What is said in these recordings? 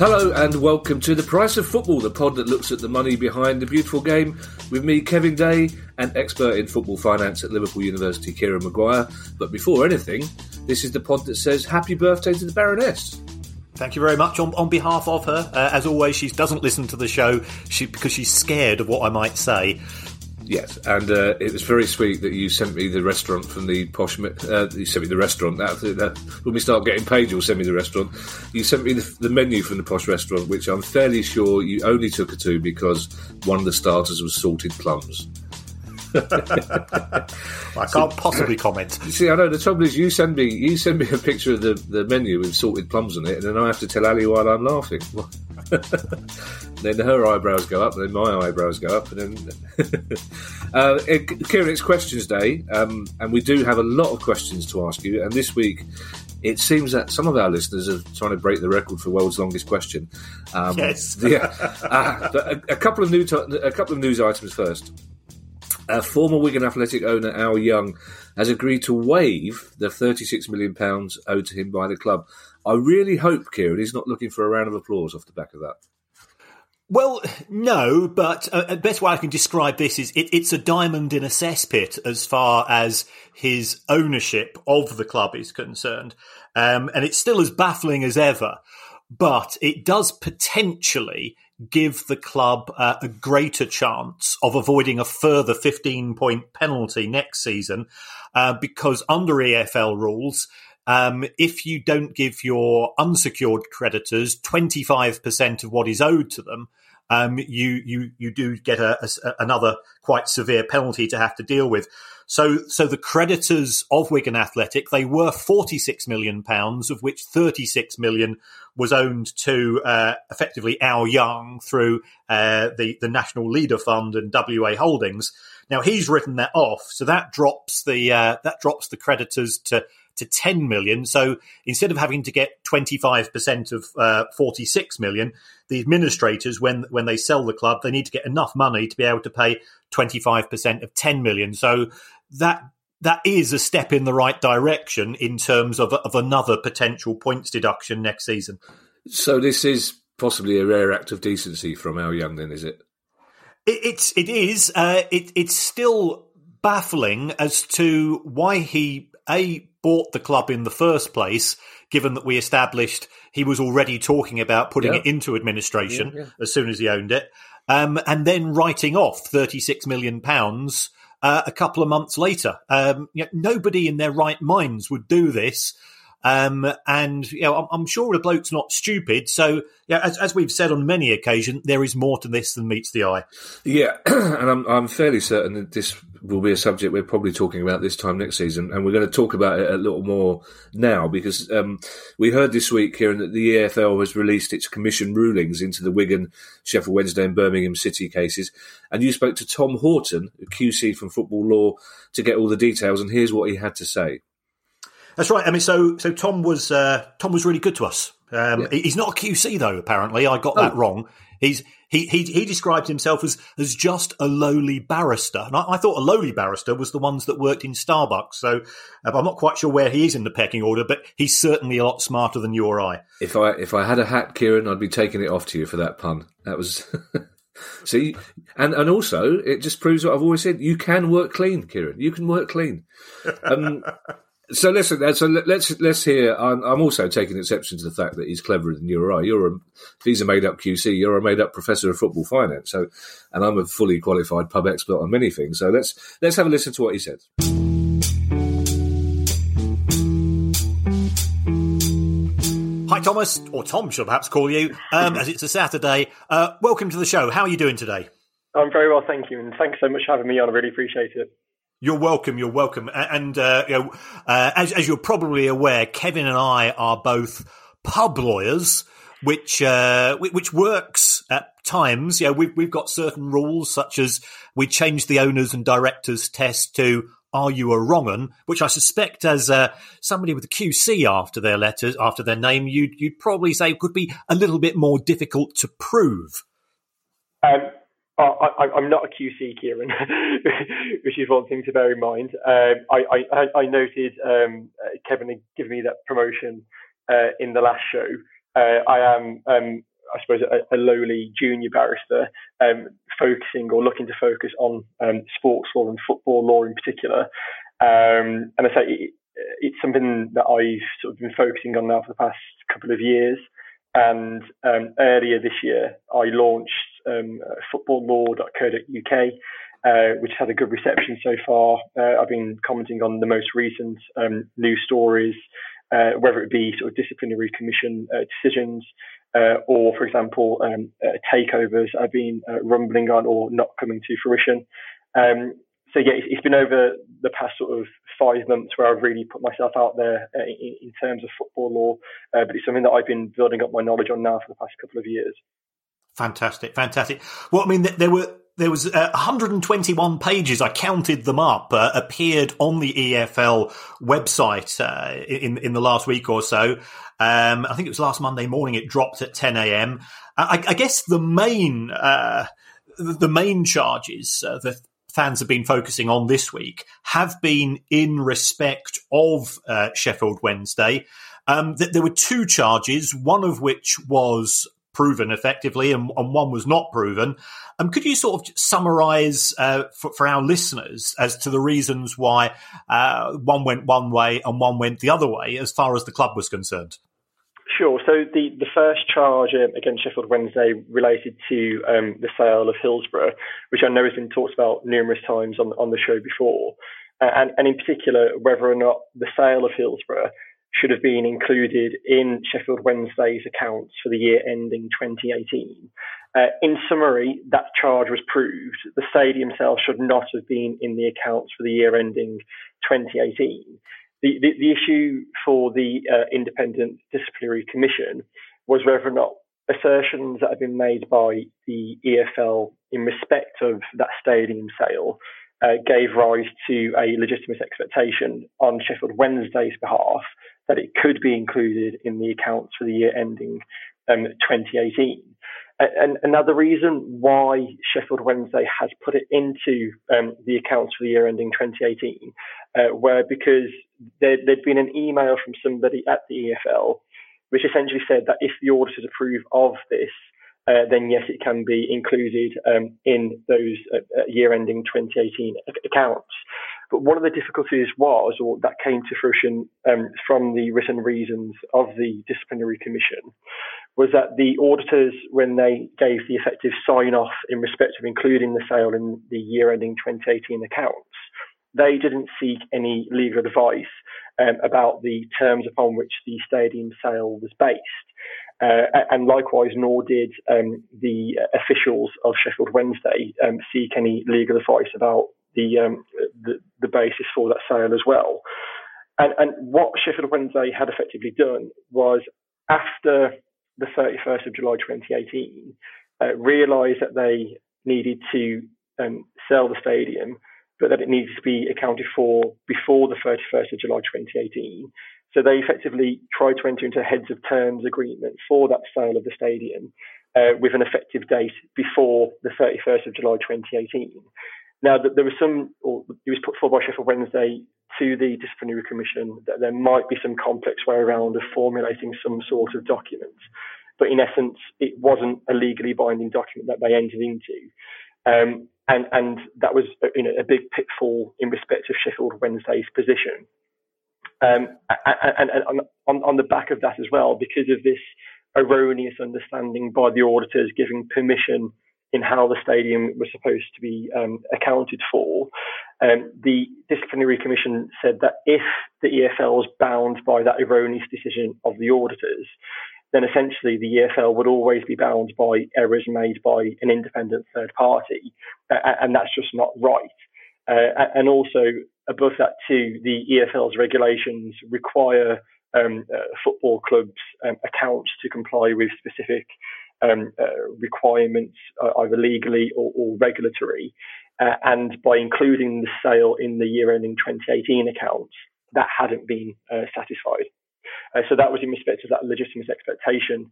Hello and welcome to The Price of Football, the pod that looks at the money behind the beautiful game with me, Kevin Day, and expert in football finance at Liverpool University, Kieran Maguire. But before anything, this is the pod that says happy birthday to the Baroness. Thank you very much on, on behalf of her. Uh, as always, she doesn't listen to the show she, because she's scared of what I might say. Yes, and uh, it was very sweet that you sent me the restaurant from the posh. Uh, you sent me the restaurant. That, that, when we start getting paid, you'll send me the restaurant. You sent me the, the, menu from the posh restaurant, which I'm fairly sure you only took her to because one of the starters was salted plums. I can't possibly comment. See, I know the trouble is you send me you send me a picture of the, the menu with salted plums on it, and then I have to tell Ali while I'm laughing. then her eyebrows go up, and then my eyebrows go up, and then uh, it, Kieran, it's questions day, um, and we do have a lot of questions to ask you. And this week, it seems that some of our listeners are trying to break the record for world's longest question. Um, yes, yeah. Uh, a, a, couple of new a couple of news items first. Uh, former Wigan Athletic owner Au Yeung has agreed to waive the £36 million owed to him by the club. I really hope, Kieran, he's not looking for a round of applause off the back of that. Well, no, but uh, the best way I can describe this is it, it's a diamond in a cesspit as far as his ownership of the club is concerned. Um, and it's still as baffling as ever, but it does potentially give the club uh, a greater chance of avoiding a further 15 point penalty next season uh, because under EFL rules, um, if you don't give your unsecured creditors 25% of what is owed to them, um, you you you do get a, a, another quite severe penalty to have to deal with. So so the creditors of Wigan Athletic they were 46 million pounds, of which 36 million was owned to uh, effectively Al Young through uh, the the Next Leader Fund and WA Holdings. Now he's written that off, so that drops the uh, that drops the creditors to to 10 million. So instead of having to get 25% of uh, 46 million, the administrators, when when they sell the club, they need to get enough money to be able to pay 25% of 10 million. So that that is a step in the right direction in terms of, of another potential points deduction next season. So this is possibly a rare act of decency from Au Yeung, then, is it? it it's it is. Uh, it, it's still baffling as to why he a bought the club in the first place, given that we established he was already talking about putting yeah. it into administration yeah, yeah. as soon as he owned it, um, and then writing off thirty six million pounds uh, a couple of months later. Um, you know, nobody in their right minds would do this. Um, and you know, I'm, I'm, sure the bloke's not stupid. So, yeah, as, as, we've said on many occasions, there is more to this than meets the eye. Yeah, and I'm, I'm fairly certain that this will be a subject we're probably talking about this time next season, and we're going to talk about it a little more now because um, we heard this week, Kieran, that the EFL has released its commission rulings into the Wigan, Sheffield Wednesday, and Birmingham City cases, and you spoke to Tom Horton, a QC from Football Law, to get all the details, and here's what he had to say. That's right. I mean, so so Tom was uh, Tom was really good to us. Um, yeah. He's not a QC though. Apparently, I got oh. that wrong. He's he, he he described himself as as just a lowly barrister, and I, I, thought a lowly barrister was the ones that worked in Starbucks. So uh, I'm not quite sure where he is in the pecking order, but he's certainly a lot smarter than you or I. If I if I had a hat, Kieran, I'd be taking it off to you for that pun. That was. See, and and also it just proves what I've always said: you can work clean, Kieran. You can work clean. Um, so listen, uh, so let's let's hear. I'm, I'm, also taking exception to the fact that he's cleverer than you or I. You're a if he's a made up QC, you're a made up professor of football finance. So, and I'm a fully qualified pub expert on many things. So let's let's have a listen to what he said. Hi, Thomas, or Tom, should perhaps call you, um, as it's a Saturday. Uh, welcome to the show. How are you doing today? I'm very well, thank you, and thanks so much for having me on. I really appreciate it. You're welcome. You're welcome. And uh, you know, uh, as, as, you're probably aware, Kevin and I are both pub lawyers, which uh, which works at times. You know, we've we've got certain rules, such as we change the owners and directors test to "Are you a wrong which I suspect, as uh, somebody with a QC after their letters, after their name, you'd you'd probably say could be a little bit more difficult to prove. Um, I, am not a QC, Kieran, which is one thing to bear in mind. Um, I, I, I, noted um, uh, Kevin had given me that promotion uh, in the last show. Uh, I am um, I suppose, a, a lowly junior barrister, um, focusing or looking to focus on um, sports law and football law in particular. Um, and I say it, it's something that I've sort of been focusing on now for the past couple of years. And earlier this year, I launched um, footballlaw.co.uk, uh, which has had a good reception so far. Uh, I've been commenting on the most recent um, news stories, uh, whether it be sort of disciplinary commission uh, decisions uh, or, for example, um, uh, takeovers I've been rumbling on or not coming to fruition. Um, so yeah, it's, been over the past sort of five months where I've really put myself out there uh, in, in, terms of football law, uh, but it's something that I've been building up my knowledge on now for the past couple of years. Fantastic, fantastic. Well, I mean, there were there was uh, 121 pages. I counted them up. Uh, appeared on the EFL website uh, in in the last week or so. Um, I think it was last Monday morning. It dropped at 10 a.m. I, I guess the main uh, the main charges uh, that fans have been focusing on this week have been in respect of uh, Sheffield Wednesday. Um, th- there were two charges, one of which was proven effectively and, and one was not proven. Um, could you sort of summarise uh, for, for, our listeners as to the reasons why uh, one went one way and one went the other way as far as the club was concerned? Sure. So the, the first charge um, against Sheffield Wednesday related to um, the sale of Hillsborough, which I know has been talked about numerous times on, on the show before, and, and in particular whether or not the sale of Hillsborough should have been included in Sheffield Wednesday's accounts for the year ending 2018. Uh, in summary, that charge was proved. The stadium sale should not have been in the accounts for the year ending 2018 the, the, the issue for the uh, independent disciplinary commission was whether or not assertions that have been made by the EFL in respect of that stadium sale uh, gave rise to a legitimate expectation on Sheffield Wednesday's behalf that it could be included in the accounts for the year ending um, 2018. And another reason why Sheffield Wednesday has put it into um, the accounts for the year ending 2018 uh, were because there, there'd been an email from somebody at the EFL which essentially said that if the auditors approve of this, uh, then yes, it can be included um, in those uh, uh year ending 2018 accounts. But one of the difficulties was, or that came to fruition um, from the written reasons of the disciplinary commission, was that the auditors, when they gave the effective sign off in respect of including the sale in the year ending 2018 accounts, they didn't seek any legal advice um, about the terms upon which the stadium sale was based. Uh, and likewise, nor did um, the officials of Sheffield Wednesday um, seek any legal advice about the, um, the, the basis for that sale as well. And, and what Sheffield Wednesday had effectively done was after the 31st of July 2018, uh, realised that they needed to um, sell the stadium, but that it needed to be accounted for before the 31st of July 2018. So they effectively tried to enter into a heads of terms agreement for that sale of the stadium uh, with an effective date before the 31st of July 2018. Now, there was some, or it was put forward by Sheffield Wednesday to the disciplinary commission that there might be some complex way around of formulating some sort of document. But in essence, it wasn't a legally binding document that they entered into. Um, and, and that was you know, a big pitfall in respect of Sheffield Wednesday's position. Um, and, and on, on the back of that as well, because of this erroneous understanding by the auditors giving permission in how the stadium was supposed to be um, accounted for. Um, the disciplinary commission said that if the EFL was bound by that erroneous decision of the auditors, then essentially the EFL would always be bound by errors made by an independent third party, and that's just not right. Uh, and also, above that too, the EFL's regulations require um, uh, football clubs' um, accounts to comply with specific um, uh, requirements, uh, either legally or, or regulatory. Uh, and by including the sale in the year ending 2018 accounts, that hadn't been uh, satisfied. Uh, so that was in respect of that legitimate expectation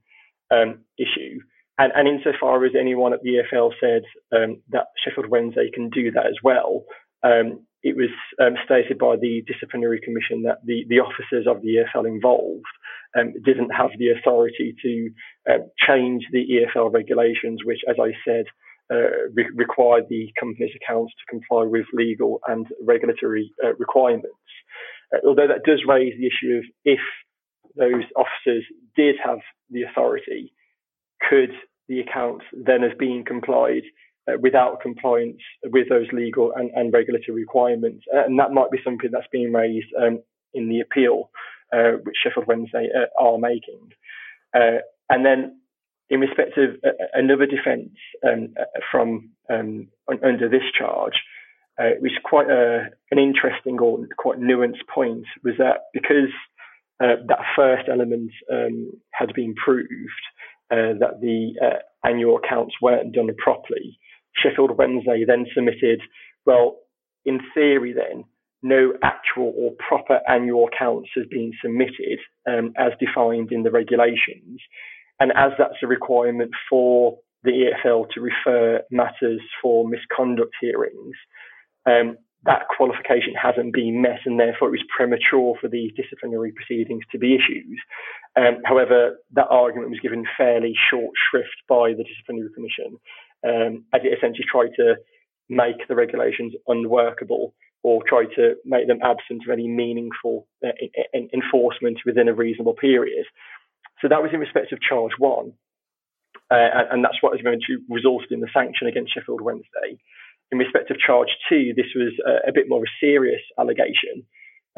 um, issue. And, and, insofar as anyone at the EFL said um, that Sheffield Wednesday can do that as well, um, it was um, stated by the disciplinary commission that the, the officers of the EFL involved um, didn't have the authority to uh, change the EFL regulations, which, as I said, uh, re- required the company's accounts to comply with legal and regulatory uh, requirements. Uh, although that does raise the issue of if those officers did have the authority, could the accounts then have been complied without compliance with those legal and, and regulatory requirements? Uh, and that might be something that's being raised um, in the appeal, uh, which Sheffield Wednesday uh, are making. Uh, and then, in respect of another defence um, from um, under this charge, uh, which is quite a, an interesting or quite nuanced point, was that because uh, that first element um, had been proved, uh, that the uh, annual accounts weren't done properly, Sheffield Wednesday then submitted, well, in theory, then, no actual or proper annual accounts has been submitted um, as defined in the regulations. And as that's a requirement for the EFL to refer matters for misconduct hearings, um, that qualification hasn't been met, and therefore it was premature for these disciplinary proceedings to be issued. Um, however, that argument was given fairly short shrift by the disciplinary commission, um, as it essentially tried to make the regulations unworkable or try to make them absent of any meaningful uh, in, enforcement within a reasonable period. So that was in respect of charge one, uh, and, that's what eventually resulted in the sanction against Sheffield Wednesday in respect of charge two, this was a, a bit more of a serious allegation.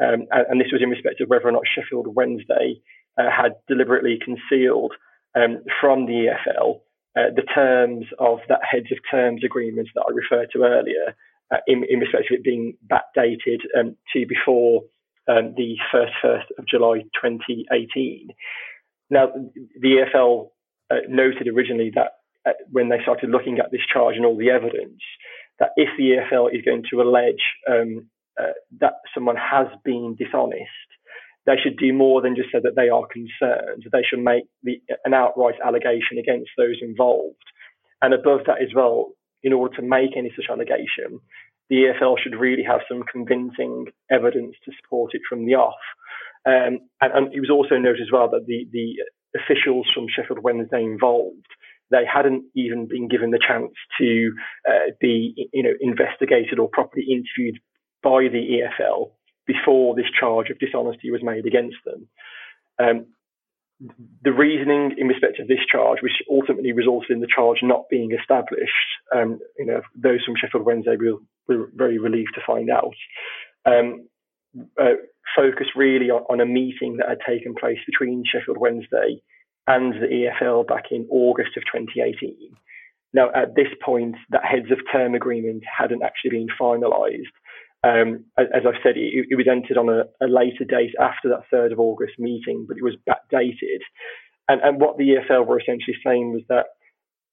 Um, and, and, this was in respect of whether or not Sheffield Wednesday uh, had deliberately concealed um, from the EFL uh, the terms of that heads of terms agreement that I referred to earlier, uh, in, in, respect of it being backdated um, to before um, the 1st, 1st of July 2018. Now, the EFL uh, noted originally that uh, when they started looking at this charge and all the evidence, that if the EFL is going to allege um, uh, that someone has been dishonest, they should do more than just say that they are concerned. They should make the, an outright allegation against those involved. And above that as well, in order to make any such allegation, the EFL should really have some convincing evidence to support it from the off. Um, and, and, it was also noted as well that the, the officials from Sheffield Wednesday involved they hadn't even been given the chance to uh, be, you know, investigated or properly interviewed by the EFL before this charge of dishonesty was made against them. Um, the reasoning in respect of this charge, which ultimately resulted in the charge not being established, um, you know, those from Sheffield Wednesday were, were very relieved to find out. Um, uh, focus really on, on, a meeting that had taken place between Sheffield Wednesday and the EFL back in August of 2018. Now, at this point, that heads of term agreement hadn't actually been finalised. Um, as I've said, it, it was entered on a, a, later date after that 3rd of August meeting, but it was backdated. And, and what the EFL were essentially saying was that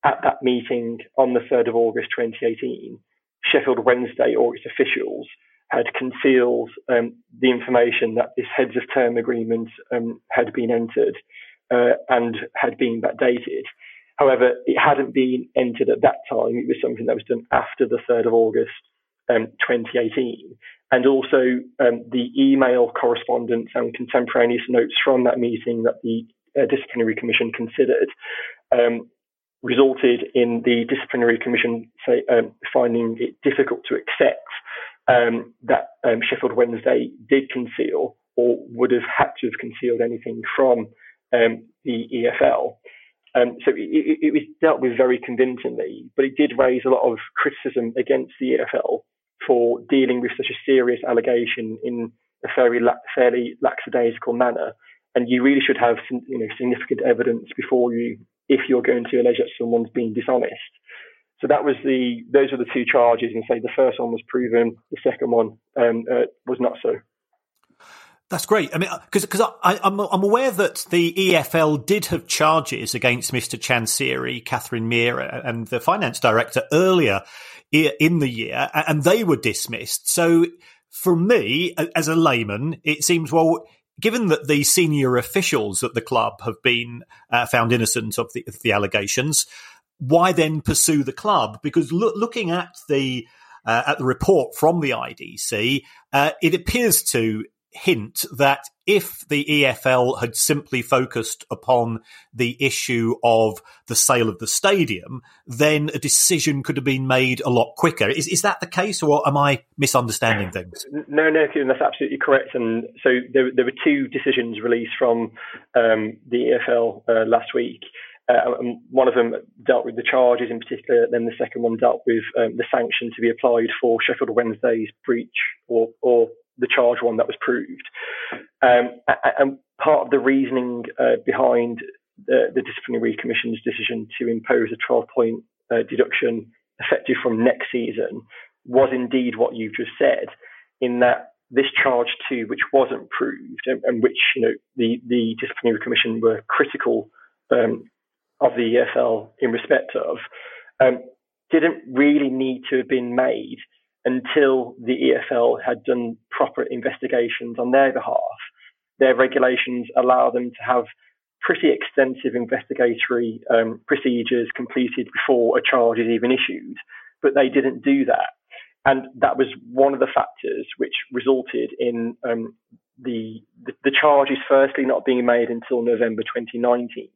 at that meeting on the 3rd of August 2018, Sheffield Wednesday or its officials had concealed um, the information that this heads of term agreement um, had been entered uh, and had been backdated. However, it hadn't been entered at that time. It was something that was done after the 3rd of August um, 2018. And also um, the email correspondence and contemporaneous notes from that meeting that the uh, disciplinary commission considered um, resulted in the disciplinary commission say, um, finding it difficult to accept um, that um, Sheffield Wednesday did conceal or would have had to have concealed anything from the EFL. Um, so it, it, was dealt with very convincingly, but it did raise a lot of criticism against the EFL for dealing with such a serious allegation in a fairly, fairly lackadaisical manner. And you really should have you know, significant evidence before you, if you're going to allege that someone's being dishonest. So that was the, those are the two charges, and say the first one was proven, the second one um, uh, was not so. That's great. I mean, because because I'm I'm aware that the EFL did have charges against Mr. Chansiri, Katrien Meire, and the finance director earlier in the year, and they were dismissed. So, for me, as a layman, it seems well. Given that the senior officials at the club have been uh, found innocent of the, of the, allegations, why then pursue the club? Because lo- looking at the uh, at the report from the IDC, uh, it appears to hint that if the EFL had simply focused upon the issue of the sale of the stadium, then a decision could have been made a lot quicker. Is, is that the case, or am I misunderstanding things? No, no, that's absolutely correct. And so there, there were two decisions released from um, the EFL uh, last week. Uh, one of them dealt with the charges in particular, then the second one dealt with um, the sanction to be applied for Sheffield Wednesday's breach or, or the charge one that was proved. Um, and part of the reasoning uh, behind the, the, disciplinary commission's decision to impose a 12 point uh, deduction effective from next season was indeed what you've just said, in that this charge two, which wasn't proved and, and which you know the, the disciplinary commission were critical um, of the EFL in respect of, um, didn't really need to have been made until the EFL had done proper investigations on their behalf. Their regulations allow them to have pretty extensive investigatory um, procedures completed before a charge is even issued, but they didn't do that. And that was one of the factors which resulted in um, the, the, the charges firstly not being made until November 2019,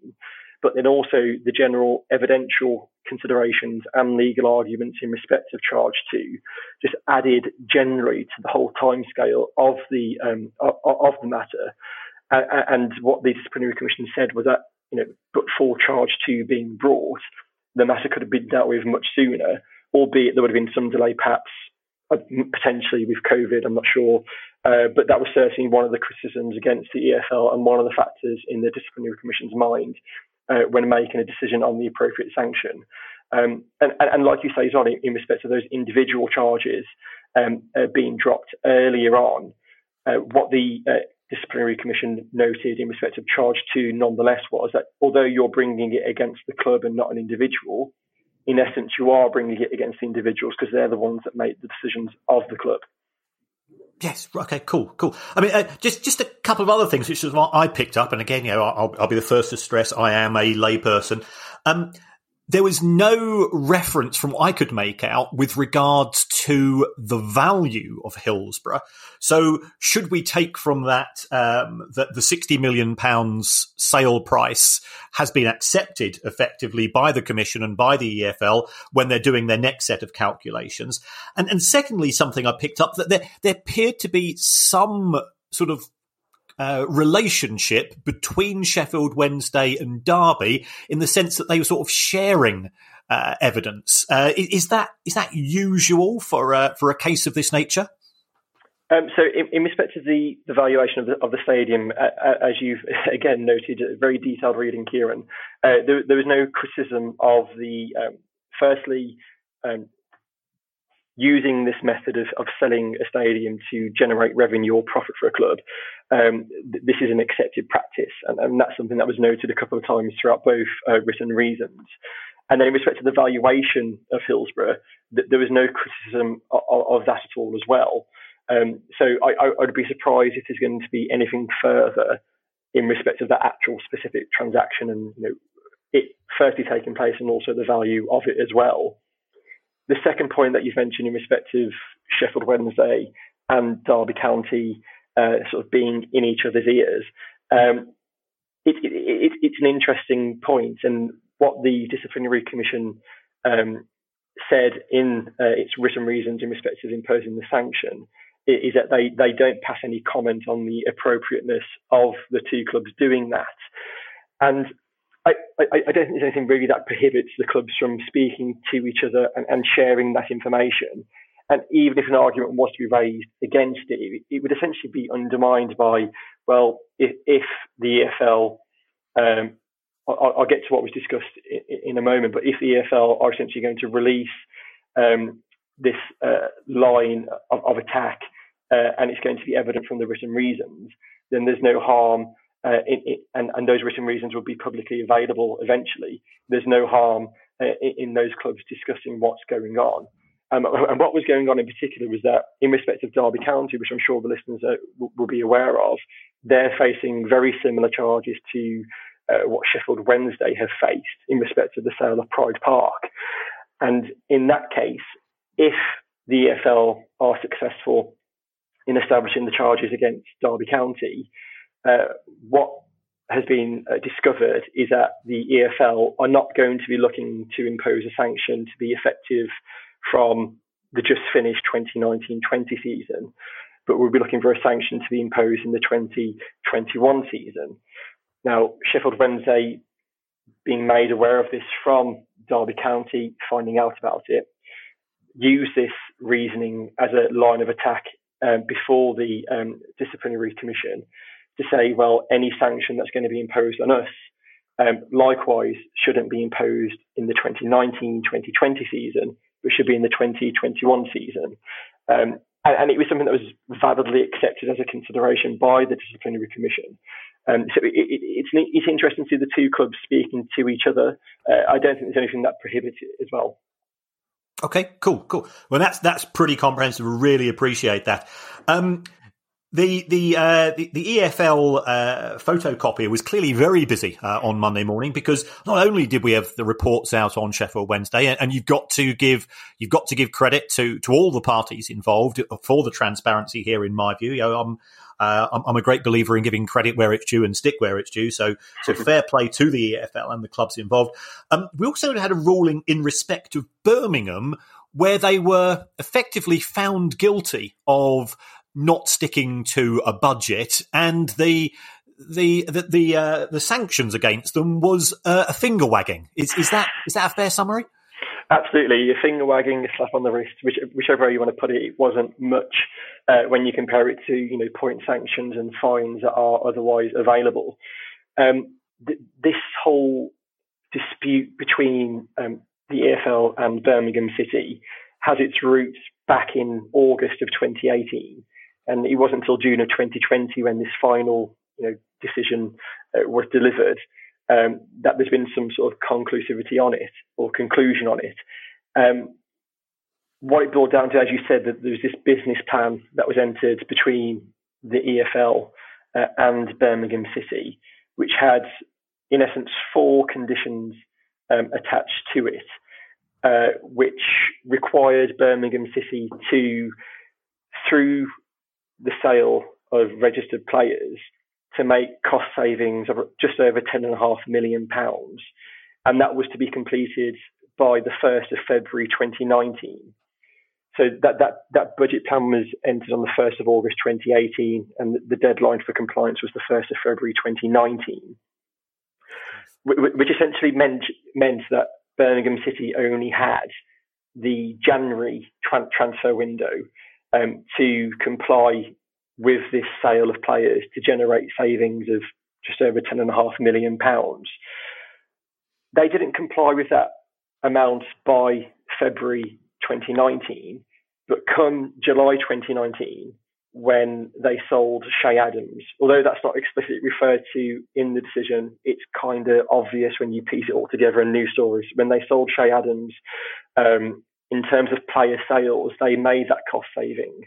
but then also the general evidential considerations and legal arguments in respect of charge two just added generally to the whole timescale of the um, of, of, the matter. Uh, and what the disciplinary commission said was that you know, but for charge two being brought, the matter could have been dealt with much sooner, albeit there would have been some delay, perhaps uh, potentially with COVID. I'm not sure, uh, but that was certainly one of the criticisms against the EFL and one of the factors in the disciplinary commission's mind uh, when making a decision on the appropriate sanction. Um, and, and, like you say, John, in respect to those individual charges um, uh, being dropped earlier on, uh, what the uh, disciplinary commission noted in respect of charge two, nonetheless, was that although you're bringing it against the club and not an individual, in essence, you are bringing it against the individuals because they're the ones that make the decisions of the club. Yes. Okay. Cool. Cool. I mean, uh, just just a couple of other things which is what I picked up, and again, you know, I'll, I'll be the first to stress I am a layperson. Um, there was no reference from what I could make out with regards to the value of Hillsborough. So, should we take from that um, that the sixty million pounds sale price has been accepted effectively by the Commission and by the EFL when they're doing their next set of calculations? And, and secondly, something I picked up that there there appeared to be some sort of uh, relationship between Sheffield Wednesday and Derby in the sense that they were sort of sharing uh, evidence. Uh, is that is that usual for uh, for a case of this nature? Um, so, in, in, respect to the, the valuation of the, of the stadium, as you've again noted, a very detailed reading, Kieran, uh, there, there, was no criticism of the um, firstly um, using this method of, of selling a stadium to generate revenue or profit for a club, um, th- this is an accepted practice. And, and, that's something that was noted a couple of times throughout both uh, written reasons. And then in respect to the valuation of Hillsborough, th- there was no criticism of, of, that at all as well. Um, so I, would be surprised if there's going to be anything further in respect of that actual specific transaction and you know it firstly taking place and also the value of it as well the second point that you've mentioned in respect of Sheffield Wednesday and Derby County uh, sort of being in each other's ears, um, it, it, it, it's an interesting point. And what the disciplinary commission um, said in uh, its written reasons in respect of imposing the sanction is that they, they don't pass any comment on the appropriateness of the two clubs doing that. And I, I, I, don't think there's anything really that prohibits the clubs from speaking to each other and, and, sharing that information. And even if an argument was to be raised against it, it, would essentially be undermined by, well, if, if the EFL, um, I'll, I'll, get to what was discussed in, in, a moment, but if the EFL are essentially going to release um, this uh, line of, of attack uh, and it's going to be evident from the written reasons, then there's no harm uh, it, it, and, and, those written reasons will be publicly available eventually. There's no harm uh, in those clubs discussing what's going on. Um, and what was going on in particular was that, in respect of Derby County, which I'm sure the listeners uh, will, will, be aware of, they're facing very similar charges to uh, what Sheffield Wednesday have faced in respect of the sale of Pride Park. And in that case, if the EFL are successful in establishing the charges against Derby County, uh, what has been uh, discovered is that the EFL are not going to be looking to impose a sanction to be effective from the just finished 2019-20 season, but we'll be looking for a sanction to be imposed in the 2021 season. Now, Sheffield Wednesday, being made aware of this from Derby County, finding out about it, use this reasoning as a line of attack um, before the um, disciplinary commission to say, well, any sanction that's going to be imposed on us, um, likewise, shouldn't be imposed in the 2019-2020 season, but should be in the 2021 season. Um, and, and, it was something that was validly accepted as a consideration by the disciplinary commission. Um, so it, it, it's it's interesting to see the two clubs speaking to each other. Uh, I don't think there's anything that prohibits it as well. Okay, cool, cool. Well, that's that's pretty comprehensive. Really appreciate that. Um, the the, uh, the, the EFL uh, photocopier was clearly very busy uh, on Monday morning because not only did we have the reports out on Sheffield Wednesday, and, and, you've got to give you've got to give credit to to all the parties involved for the transparency here. In my view, you know, I'm, uh, I'm, I'm a great believer in giving credit where it's due and stick where it's due. So so fair play to the EFL and the clubs involved. Um, we also had a ruling in respect of Birmingham where they were effectively found guilty of not sticking to a budget, and the the the the, uh, the sanctions against them was uh, a finger wagging. Is is that is that a fair summary? Absolutely, a finger wagging, a slap on the wrist, which, whichever way you want to put it. It wasn't much uh, when you compare it to you know point sanctions and fines that are otherwise available. Um, th- this whole dispute between um, the EFL and Birmingham City has its roots back in August of 2018 and it wasn't until June of 2020 when this final you know, decision uh, was delivered um, that there's been some sort of conclusivity on it or conclusion on it. Um, what it boiled down to, as you said, that there was this business plan that was entered between the EFL uh, and Birmingham City, which had, in essence, four conditions um, attached to it, uh, which required Birmingham City to, through the sale of registered players to make cost savings of just over £10.5 million. And that was to be completed by the 1st of February 2019. So that, that, that budget plan was entered on the 1st of August 2018, and the deadline for compliance was the 1st of February 2019, which essentially meant, meant that Birmingham City only had the January tra- transfer window um, to comply with this sale of players to generate savings of just over ten and a half million pounds. They didn't comply with that amount by February 2019, but come July 2019, when they sold Che Adams, although that's not explicitly referred to in the decision, it's kind of obvious when you piece it all together in news stories. When they sold Che Adams, um, in terms of player sales, they made that cost saving.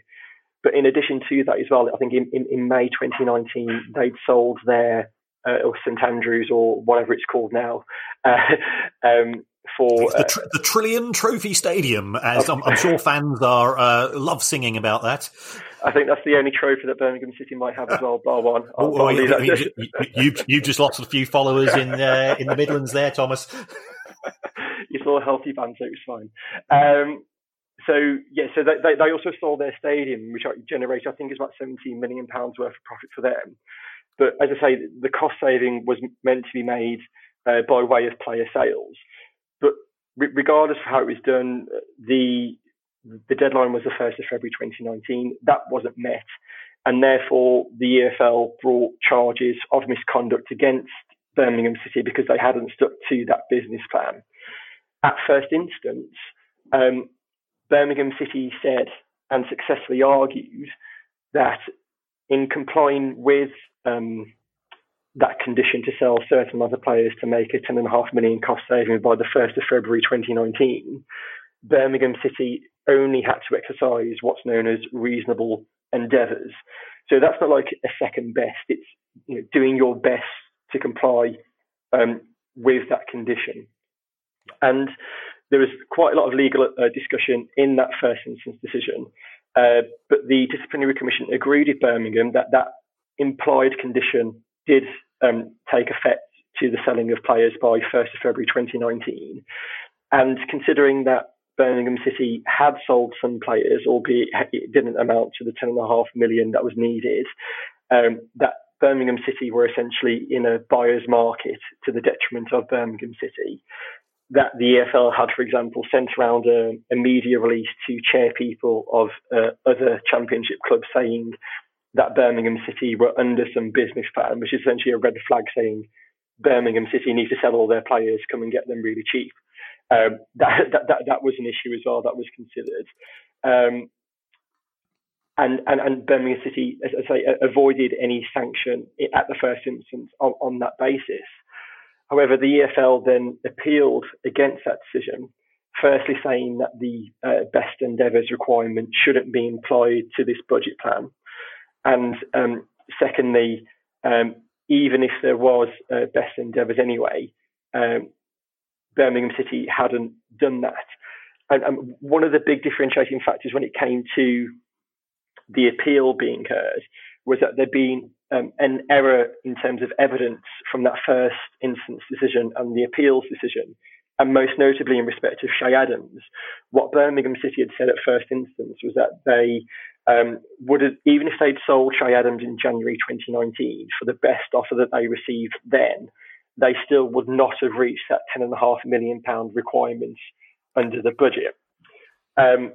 But in addition to that as well, I think in, in, in May 2019, they'd sold their uh, or St Andrews or whatever it's called now uh, um, for the, tr- the, Trillion Trophy Stadium, as I'm, I'm sure fans are uh, love singing about that. I think that's the only trophy that Birmingham City might have as well, bar one. Oh, oh, you, you, you, you, just lost a few followers in uh, in the Midlands there, Thomas. you saw a healthy band, so it was fine. Um, so yeah, so they, they, also sold their stadium, which generated I think is about 17 million pounds worth of profit for them. But as I say, the cost saving was meant to be made uh, by way of player sales. But re- regardless of how it was done, the the deadline was the first of February 2019. That wasn't met, and therefore the EFL brought charges of misconduct against Birmingham City because they hadn't stuck to that business plan. At first instance, um, Birmingham City said and successfully argued that in complying with um, that condition to sell certain other players to make a 10.5 million cost saving by the 1st of February 2019, Birmingham City only had to exercise what's known as reasonable endeavours. So that's not like a second best, it's you know, doing your best to comply um, with that condition. And there was quite a lot of legal uh, discussion in that first instance decision, uh, but the disciplinary commission agreed with Birmingham that that implied condition did um, take effect to the selling of players by 1st of February 2019. And considering that Birmingham City had sold some players, albeit it didn't amount to the 10.5 million that was needed, um, that Birmingham City were essentially in a buyer's market to the detriment of Birmingham City. That the EFL had, for example, sent around a, a media release to chair people of uh, other championship clubs saying that Birmingham City were under some business plan, which is essentially a red flag saying Birmingham City need to sell all their players, come and get them really cheap. Um, that, that, that, that was an issue as well that was considered. Um, and, and, and Birmingham City, as I say, avoided any sanction at the first instance on, on that basis. However, the EFL then appealed against that decision, firstly saying that the uh, best endeavours requirement shouldn't be employed to this budget plan. And um, secondly, um, even if there was uh, best endeavours anyway, um, Birmingham City hadn't done that. And, and, one of the big differentiating factors when it came to the appeal being heard was that there'd been um, an error in terms of evidence from that first instance decision and the appeals decision, and most notably in respect of Che Adams. What Birmingham City had said at first instance was that they um, would have, even if they'd sold Che Adams in January 2019 for the best offer that they received then, they still would not have reached that £10.5 million requirement under the budget. Um,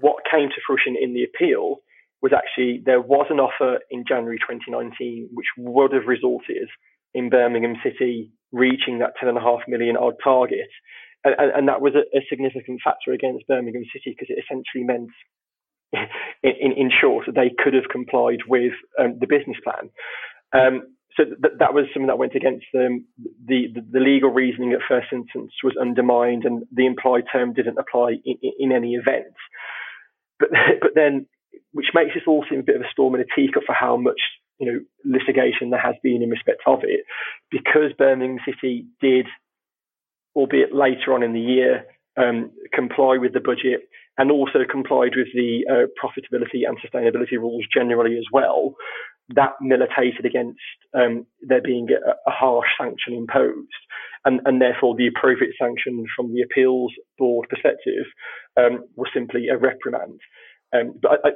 what came to fruition in the appeal was actually there was an offer in January 2019 which would have resulted in Birmingham City reaching that 10.5 million odd target. And, and that was a, a, significant factor against Birmingham City because it essentially meant, in, in, in, short, that they could have complied with um, the business plan. Um, so th- that was something that went against them. The, the, the, legal reasoning at first instance was undermined, and the implied term didn't apply in, in, any event. But but then, which makes this all seem a bit of a storm in a teacup for how much you know litigation there has been in respect of it, because Birmingham City did, albeit later on in the year, um, comply with the budget and also complied with the uh, profitability and sustainability rules generally as well that militated against um, there being a, a, harsh sanction imposed. And, and, therefore, the appropriate sanction from the appeals board perspective um, was simply a reprimand. Um, but I,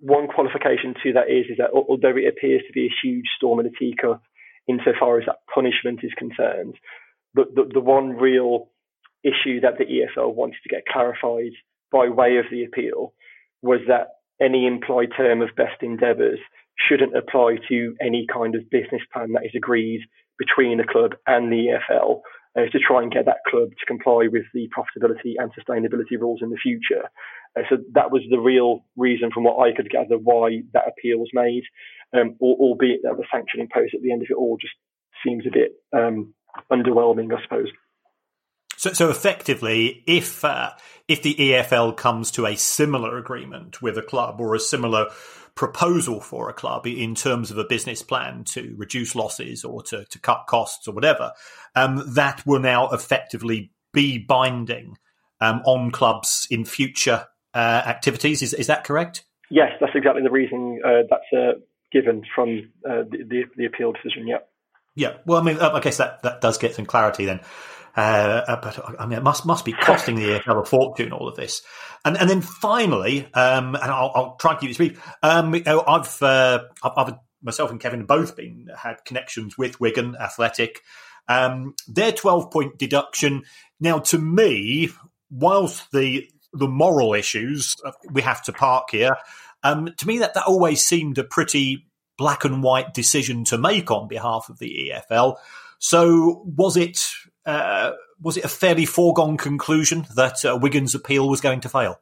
one qualification to that is, is that although it appears to be a huge storm in a teacup insofar as that punishment is concerned, the, the, the one real issue that the EFL wanted to get clarified by way of the appeal was that any implied term of best endeavours shouldn't apply to any kind of business plan that is agreed between the club and the EFL uh, to try and get that club to comply with the profitability and sustainability rules in the future. Uh, so that was the real reason, from what I could gather, why that appeal was made, um, albeit that the sanction imposed at the end of it all just seems a bit um, underwhelming, I suppose. So, so effectively, if uh, if the EFL comes to a similar agreement with a club or a similar proposal for a club in terms of a business plan to reduce losses or to, to cut costs or whatever, um, that will now effectively be binding um, on clubs in future uh, activities. Is, is that correct? Yes, that's exactly the reason uh, that's uh, given from uh, the, the, the appeal decision. Yeah. Yeah. Well, I mean, I guess that, that does get some clarity then. Uh, but I mean, it must must be costing the EFL a fortune. All of this, and and then finally, um, and I'll, I'll, try and keep this brief. Um, I've, uh, I've, I've myself and Kevin have both been had connections with Wigan Athletic. Um, their twelve point deduction now, to me, whilst the the moral issues we have to park here, um, to me that that always seemed a pretty black and white decision to make on behalf of the EFL. So was it uh, was it a fairly foregone conclusion that uh, Wigan's appeal was going to fail?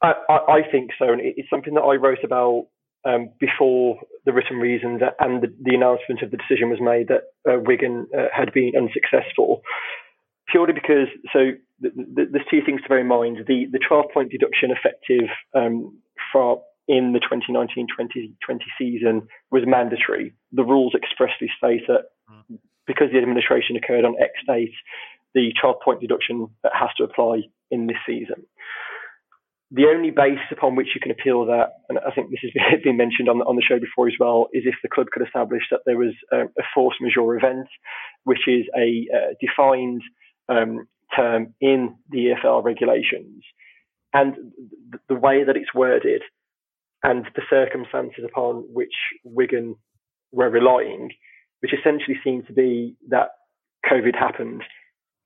I, I, I think so, and it's something that I wrote about um, before the written reasons and the, the, announcement of the decision was made that uh, Wigan uh, had been unsuccessful. Purely because, so th- th- there's two things to bear in mind. The, the 12 point deduction effective um, for in the 2019-2020 season was mandatory. The rules expressly state that mm because the administration occurred on X date, the 12 point deduction that has to apply in this season. The only basis upon which you can appeal that, and I think this has been mentioned on the, on the show before as well, is if the club could establish that there was a, force majeure event, which is a uh, defined um, term in the EFL regulations. And the way that it's worded and the circumstances upon which Wigan were relying, which essentially seemed to be that COVID happened,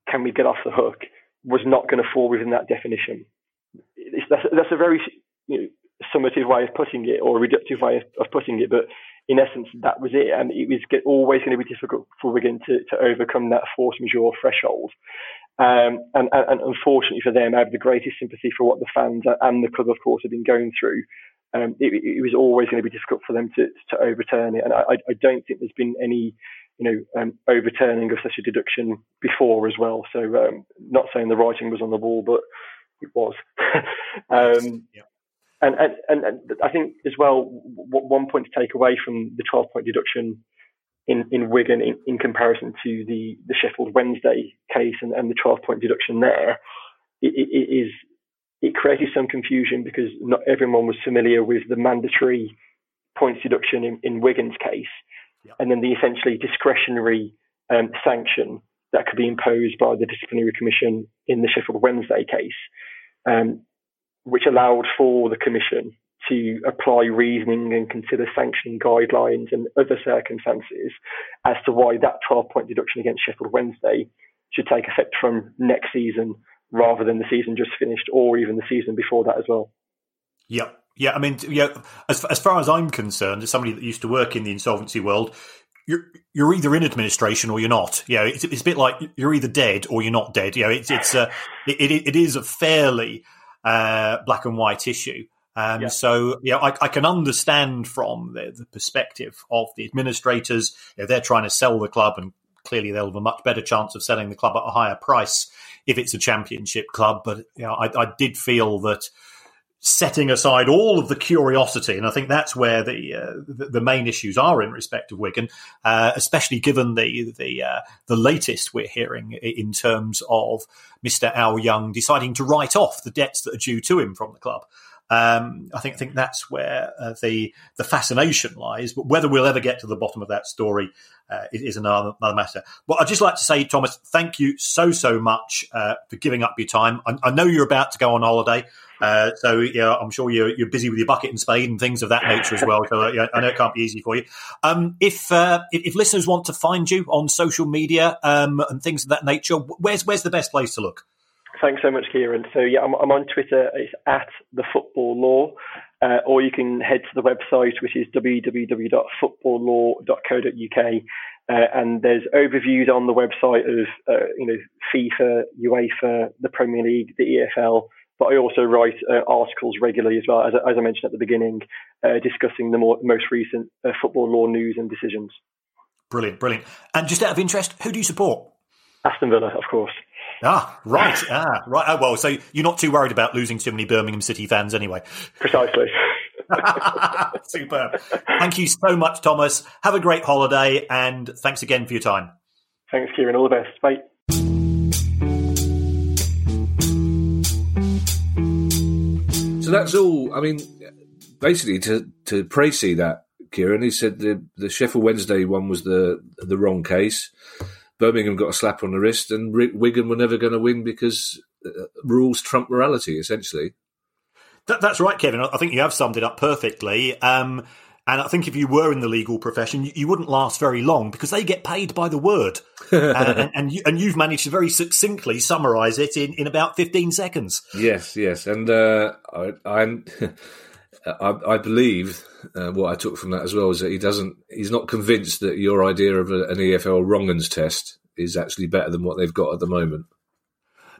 can we get off the hook, was not going to fall within that definition. That's, that's a very you know, summative way of putting it or a reductive way of, of, putting it, but in essence, that was it. And it was always going to be difficult for Wigan to, to overcome that force majeure threshold. Um, and, and, unfortunately for them, I have the greatest sympathy for what the fans and the club, of course, have been going through. Um, it, it, was always going to be difficult for them to, to overturn it. And I, I don't think there's been any you know, um, overturning of such a deduction before as well. So, um, not saying the writing was on the wall, but it was. um, yeah. and, and, and I think as well, one point to take away from the 12 point deduction in, in Wigan in, in comparison to the, the Sheffield Wednesday case and, and the 12 point deduction there, it, it, it is it created some confusion because not everyone was familiar with the mandatory points deduction in, in Wigan's case. And then the essentially discretionary um, sanction that could be imposed by the disciplinary commission in the Sheffield Wednesday case, um, which allowed for the commission to apply reasoning and consider sanction guidelines and other circumstances as to why that 12 point deduction against Sheffield Wednesday should take effect from next season rather than the season just finished or even the season before that as well. Yeah. Yeah, I mean, yeah. As as far as I'm concerned, as somebody that used to work in the insolvency world, you're you're either in administration or you're not. You know, it's, it's a bit like you're either dead or you're not dead. You know, it's it's a it, it, it is a fairly uh, black and white issue. Um, yeah. So, yeah, I, I, can understand from the, the, perspective of the administrators. You know, they're trying to sell the club, and clearly they'll have a much better chance of selling the club at a higher price if it's a championship club. But you know, I, I did feel that setting aside all of the curiosity, and I think that's where the uh, the, main issues are in respect of Wigan, uh, especially given the the uh, the latest we're hearing in terms of Mister Au Yeung deciding to write off the debts that are due to him from the club. Um, I think I think that's where uh, the the fascination lies. But whether we'll ever get to the bottom of that story uh, is another, another matter. But I'd just like to say, Thomas, thank you so so much uh, for giving up your time. I, I, know you're about to go on holiday. Uh, so yeah, I'm sure you're, you're busy with your bucket and spade and things of that nature as well. So yeah, I know it can't be easy for you. Um, if, uh, if, if listeners want to find you on social media um, and things of that nature, where's where's the best place to look? Thanks so much, Kieran. So yeah, I'm, I'm on Twitter. It's at the Football Law, uh, or you can head to the website, which is www.footballlaw.co.uk. Uh, and there's overviews on the website of uh, you know FIFA, UEFA, the Premier League, the EFL, but I also write uh, articles regularly as well, as, as, I mentioned at the beginning, uh, discussing the more, most recent uh, football law news and decisions. Brilliant, brilliant. And just out of interest, who do you support? Aston Villa, of course. Ah, right. ah, right. Oh, well, so you're not too worried about losing too many Birmingham City fans anyway. Precisely. Superb. Thank you so much, Thomas. Have a great holiday, and thanks again for your time. Thanks, Kieran. All the best. Bye. So that's all. I mean, basically, to to précis that, Kieran, he said the the Sheffield Wednesday one was the the wrong case. Birmingham got a slap on the wrist, and Wigan were never going to win because uh, rules trump morality, essentially. That, that's right, Kevin. I think you have summed it up perfectly. Um, and I think if you were in the legal profession, you, you wouldn't last very long because they get paid by the word. and, and, you, and you've managed to very succinctly summarise it in, in about 15 seconds. Yes, yes. And uh, I, I'm. I, I, believe uh, what I took from that as well is that he doesn't. He's not convinced that your idea of a, an EFL wrong'uns test is actually better than what they've got at the moment.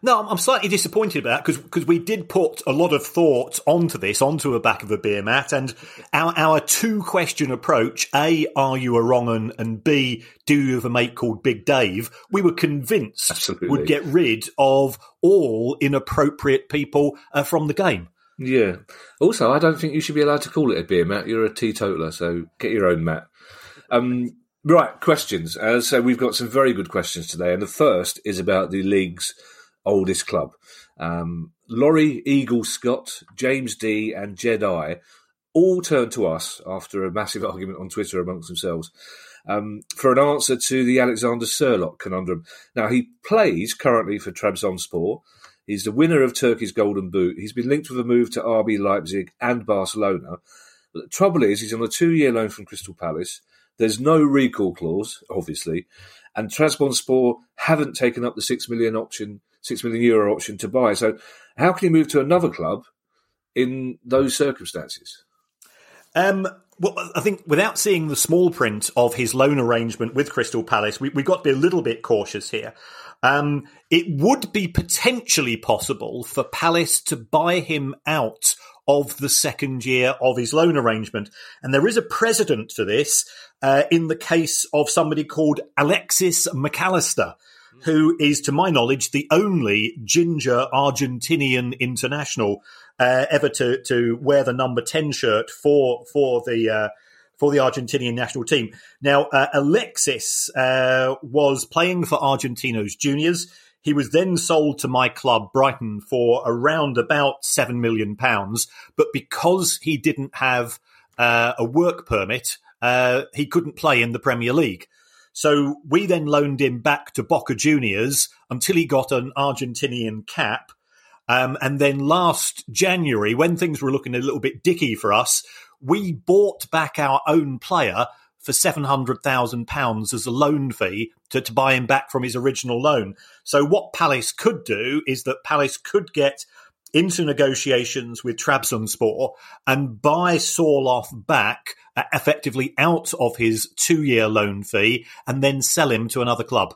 No, I'm slightly disappointed about because because we did put a lot of thought onto this, onto the back of a beer mat, and our our two question approach: A, are you a wrong un? And B, do you have a mate called Big Dave? We were convinced Absolutely. would get rid of all inappropriate people uh, from the game. Yeah. Also, I don't think you should be allowed to call it a beer mat. You're a teetotaler, so get your own mat. Um, Right, questions. Uh, so we've got some very good questions today, and the first is about the league's oldest club. Um, Laurie, Eagle, Scott, James D, and Jedi all turned to us after a massive argument on Twitter amongst themselves um, for an answer to the Alexander Sørloth conundrum. Now, he plays currently for Trabzonspor. He's the winner of Turkey's Golden Boot. He's been linked with a move to RB Leipzig and Barcelona. But the trouble is, he's on a two year loan from Crystal Palace. There's no recall clause, obviously, and Trabzonspor haven't taken up the six million option, six million euro option to buy. So, how can he move to another club in those circumstances? Um, well, I think without seeing the small print of his loan arrangement with Crystal Palace, we, have got to be a little bit cautious here. Um, it would be potentially possible for Palace to buy him out of the second year of his loan arrangement. And there is a precedent for this uh, in the case of somebody called Alexis Mac Allister, who is, to my knowledge, the only ginger Argentinian international uh, ever to, to wear the number 10 shirt for, for the, uh, for the Argentinian national team. Now, uh, Alexis uh, was playing for Argentinos juniors. He was then sold to my club, Brighton, for around about seven million pounds. But because he didn't have uh, a work permit, uh, he couldn't play in the Premier League. So we then loaned him back to Boca Juniors until he got an Argentinian cap. Um, and then last January, when things were looking a little bit dicky for us, we bought back our own player for £700,000 as a loan fee to, to buy him back from his original loan. So, what Palace could do is that Palace could get into negotiations with Trabzonspor and buy Sørloth back uh, effectively out of his two year loan fee and then sell him to another club.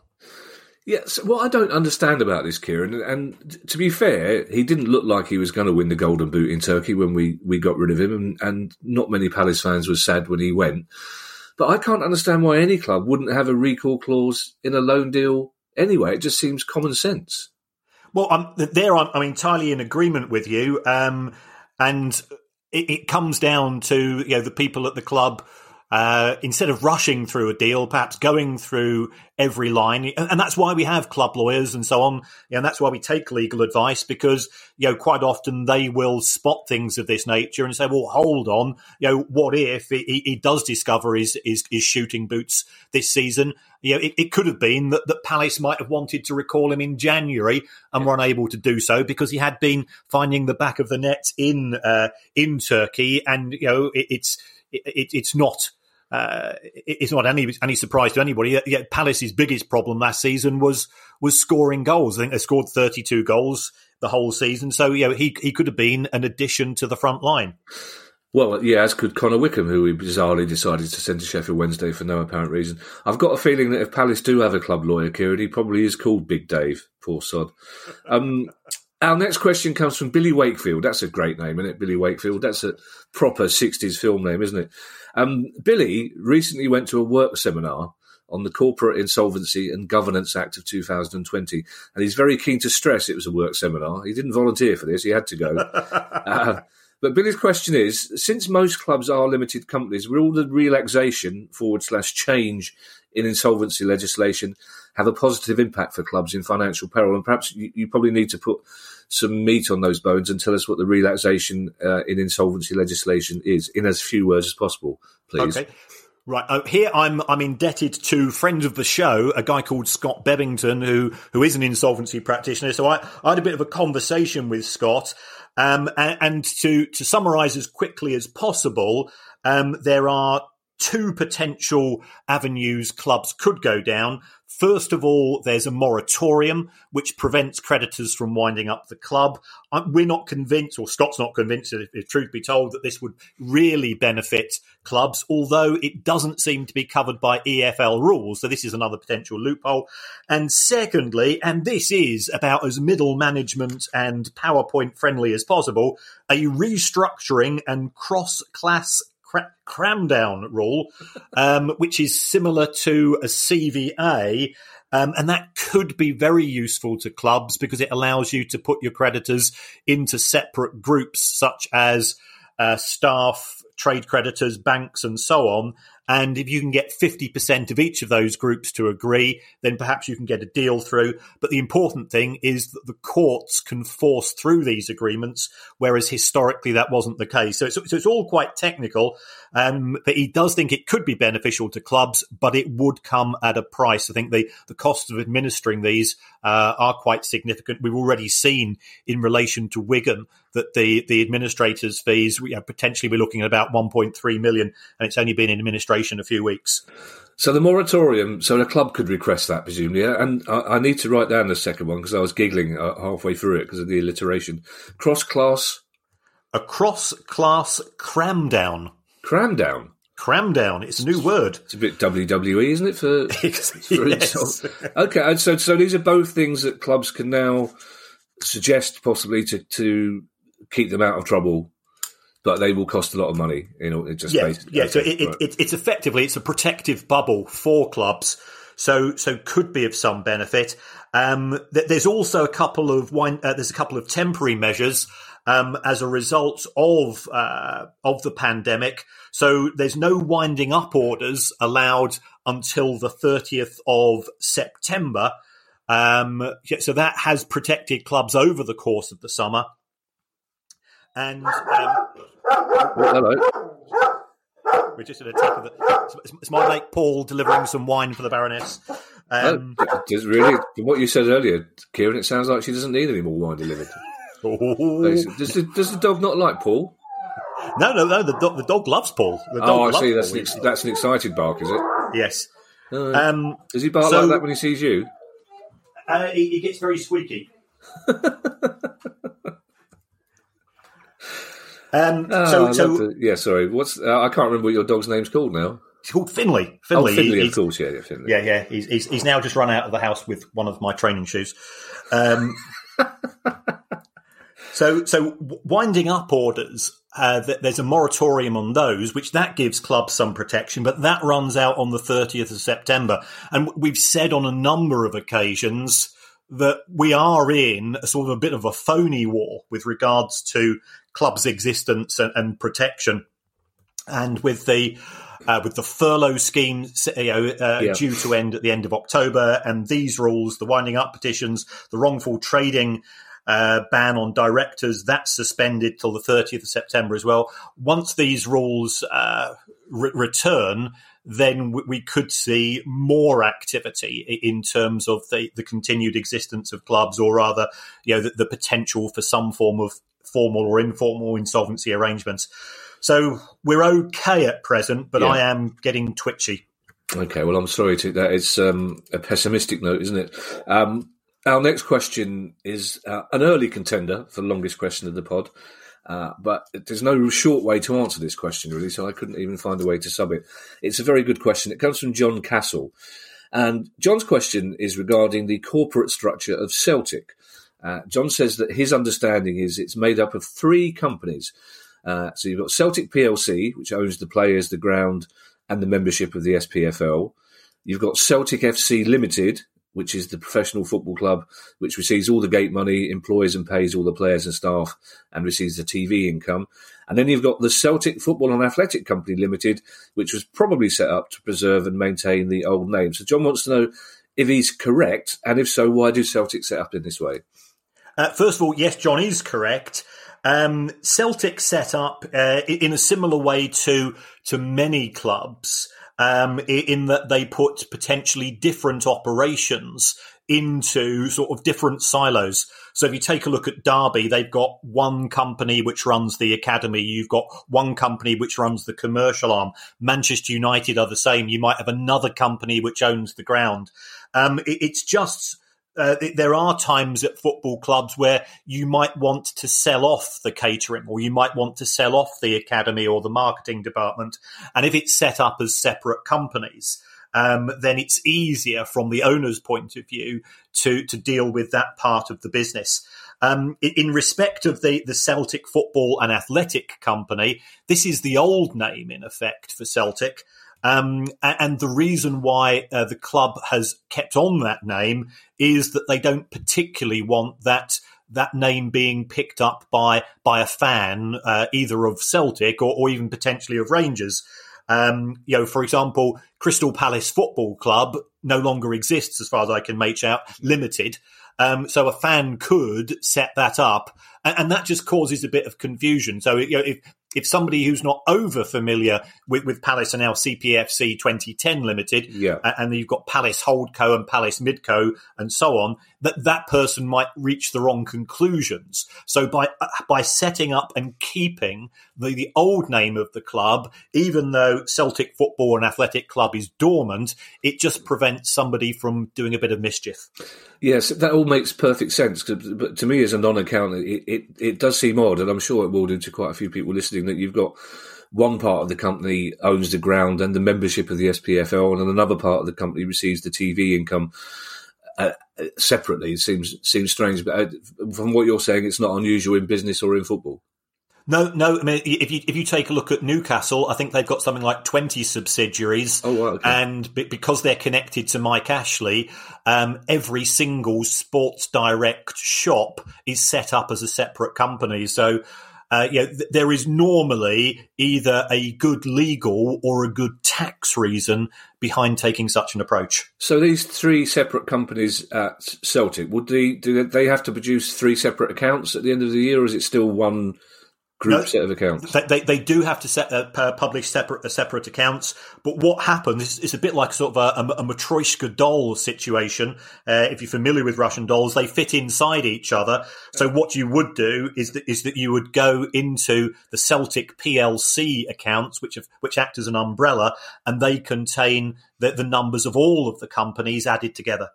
Yes, what I don't understand about this, Kieran, and to be fair, he didn't look like he was going to win the Golden Boot in Turkey when we, we got rid of him, and, and not many Palace fans were sad when he went. But I can't understand why any club wouldn't have a recall clause in a loan deal anyway. It just seems common sense. Well, I'm, there I'm, I'm entirely in agreement with you, um, and it, it comes down to you know the people at the club uh, instead of rushing through a deal, perhaps going through every line. And that's why we have club lawyers and so on. And that's why we take legal advice because, you know, quite often they will spot things of this nature and say, well, hold on, you know, what if he, he does discover his, his, his, shooting boots this season? You know, it, it, could have been that, that Palace might have wanted to recall him in January and were unable to do so because he had been finding the back of the net in, uh, in Turkey. And, you know, it, it's, it, it's not uh, it's not any any surprise to anybody. Yet Palace's biggest problem last season was was scoring goals. I think they scored 32 goals the whole season. So you know he he could have been an addition to the front line. Well, yeah, as could Connor Wickham, who we bizarrely decided to send to Sheffield Wednesday for no apparent reason. I've got a feeling that if Palace do have a club lawyer, Kieran, he probably is called Big Dave. Poor sod. Um, our next question comes from Billy Wakefield. That's a great name, isn't it? Billy Wakefield. That's a proper 60s film name, isn't it? Um, Billy recently went to a work seminar on the Corporate Insolvency and Governance Act of 2020, and he's very keen to stress it was a work seminar. He didn't volunteer for this; he had to go. uh, but Billy's question is: since most clubs are limited companies, will all the relaxation forward slash change in insolvency legislation have a positive impact for clubs in financial peril? And perhaps you, you probably need to put some meat on those bones and tell us what the relaxation uh, in insolvency legislation is in as few words as possible, please. Okay. Right uh, here, I'm I'm indebted to friend of the show, a guy called Scott Bebbington, who who is an insolvency practitioner. So I, I had a bit of a conversation with Scott, um, and, and to to summarise as quickly as possible, um, there are two potential avenues clubs could go down. First of all, there's a moratorium which prevents creditors from winding up the club. We're not convinced, or Scott's not convinced, if, if truth be told, that this would really benefit clubs, although it doesn't seem to be covered by EFL rules. So this is another potential loophole. And secondly, and this is about as middle management and PowerPoint friendly as possible, a restructuring and cross class cra- cram down rule, um, which is similar to a CVA. Um, and that could be very useful to clubs because it allows you to put your creditors into separate groups, such as uh, staff, trade creditors, banks, and so on. And if you can get 50% of each of those groups to agree, then perhaps you can get a deal through. But the important thing is that the courts can force through these agreements, whereas historically that wasn't the case. So it's, so it's all quite technical. Um, but he does think it could be beneficial to clubs, but it would come at a price. I think the, the cost of administering these uh, are quite significant. We've already seen in relation to Wigan that the, the administrators' fees, we, potentially we're looking at about 1.3 million, and it's only been in administration a few weeks. So the moratorium, so the club could request that, presumably. And I, I need to write down the second one because I was giggling uh, halfway through it because of the alliteration. Cross class. A cross class cram down. Cram down. Cram down. It's a new word. It's a bit WWE, isn't it? For, for yes. okay, so so these are both things that clubs can now suggest possibly to to keep them out of trouble but they will cost a lot of money. You know, it just yeah, yeah. So it, it, it, it's effectively it's a protective bubble for clubs. So so could be of some benefit. Um, there's also a couple of wine, uh, there's a couple of temporary measures um, as a result of uh, of the pandemic. So there's no winding up orders allowed until the 30th of September. Um, so that has protected clubs over the course of the summer. And um, oh, hello. We're just in a tip of the. It's my mate Paul delivering some wine for the Baroness. Um, oh, does really, from what you said earlier, Kieran, it sounds like she doesn't need any more wine delivered. does, the, does the dog not like Paul? No, no, no. The dog, the dog loves Paul. The dog oh, I see. That's an, that's an excited bark, is it? Yes. Uh, um, does he bark so, like that when he sees you? Uh, he, he, gets very squeaky. Um, oh, so, so yeah, sorry. What's uh, I can't remember what your dog's name's called now. It's called Finley. Finley, oh, Finley, of course, yeah, yeah, Finley. Yeah, yeah. He's, he's, he's now just run out of the house with one of my training shoes. Um, so so winding up orders. Uh, there's a moratorium on those, which that gives clubs some protection, but that runs out on the 30th of September. And we've said on a number of occasions that we are in a sort of a bit of a phony war with regards to club's existence and, and protection. And with the uh, with the furlough scheme you know, uh, yeah. due to end at the end of October, and these rules, the winding up petitions, the wrongful trading uh, ban on directors, that's suspended till the 30th of September as well. Once these rules uh, re- return, then we could see more activity in terms of the, the continued existence of clubs, or rather, you know, the, the potential for some form of formal or informal insolvency arrangements. So we're okay at present, but yeah. I am getting twitchy. Okay, well, I'm sorry to that. It's um, a pessimistic note, isn't it? Um, our next question is uh, an early contender for the longest question of the pod. Uh, but there's no short way to answer this question, really, so I couldn't even find a way to sub it. It's a very good question. It comes from John Castle. And John's question is regarding the corporate structure of Celtic. Uh, John says that his understanding is it's made up of three companies. Uh, so you've got Celtic PLC, which owns the players, the ground, and the membership of the SPFL. You've got Celtic FC Limited, which is the professional football club which receives all the gate money, employs and pays all the players and staff, and receives the TV income. And then you've got the Celtic Football and Athletic Company Limited, which was probably set up to preserve and maintain the old name. So John wants to know if he's correct, and if so, why do Celtic set up in this way? Uh, first of all, yes, John is correct. Um, Celtic set up uh, in a similar way to to many clubs um, in that they put potentially different operations into sort of different silos. So if you take a look at Derby, they've got one company which runs the academy. You've got one company which runs the commercial arm. Manchester United are the same. You might have another company which owns the ground. Um, it, it's just uh, there are times at football clubs where you might want to sell off the catering or you might want to sell off the academy or the marketing department. And if it's set up as separate companies, um, then it's easier from the owner's point of view to, to deal with that part of the business. Um, in respect of the, the Celtic Football and Athletic Company, this is the old name in effect for Celtic. Um, and the reason why uh, the club has kept on that name is that they don't particularly want that that name being picked up by by a fan, uh, either of Celtic or, or, even potentially of Rangers. Um, you know, for example, Crystal Palace Football Club no longer exists, as far as I can make out, limited. Um, so a fan could set that up, and, and, that just causes a bit of confusion. So you know, if if somebody who's not over familiar with, with Palace and now CPFC 2010 Limited, yeah. and you've got Palace Holdco and Palace Midco and so on, that that person might reach the wrong conclusions. So by uh, by setting up and keeping the, the old name of the club, even though Celtic Football and Athletic Club is dormant, it just prevents somebody from doing a bit of mischief. Yes, that all makes perfect sense. But to me, as a non-accountant, it, it, it does seem odd, and I'm sure it will do to quite a few people listening that you've got one part of the company owns the ground and the membership of the SPFL, and another part of the company receives the TV income uh, separately. Seems seems strange, but uh, from what you're saying, it's not unusual in business or in football. No, no. I mean, if you if you take a look at Newcastle, I think they've got something like twenty subsidiaries. Oh, wow, okay. And because they're connected to Mike Ashley, um, every single Sports Direct shop is set up as a separate company. So uh, you know, th- there is normally either a good legal or a good tax reason behind taking such an approach. So these three separate companies at Celtic would they do they have to produce three separate accounts at the end of the year, or is it still one? Group no, set of accounts. They, they, they do have to set, uh, publish separate uh, separate accounts, but what happens is it's a bit like sort of a, a, a Matryoshka doll situation. Uh, if you're familiar with Russian dolls, they fit inside each other. So what you would do is that is that you would go into the Celtic PLC accounts, which have, which act as an umbrella, and they contain the, the numbers of all of the companies added together.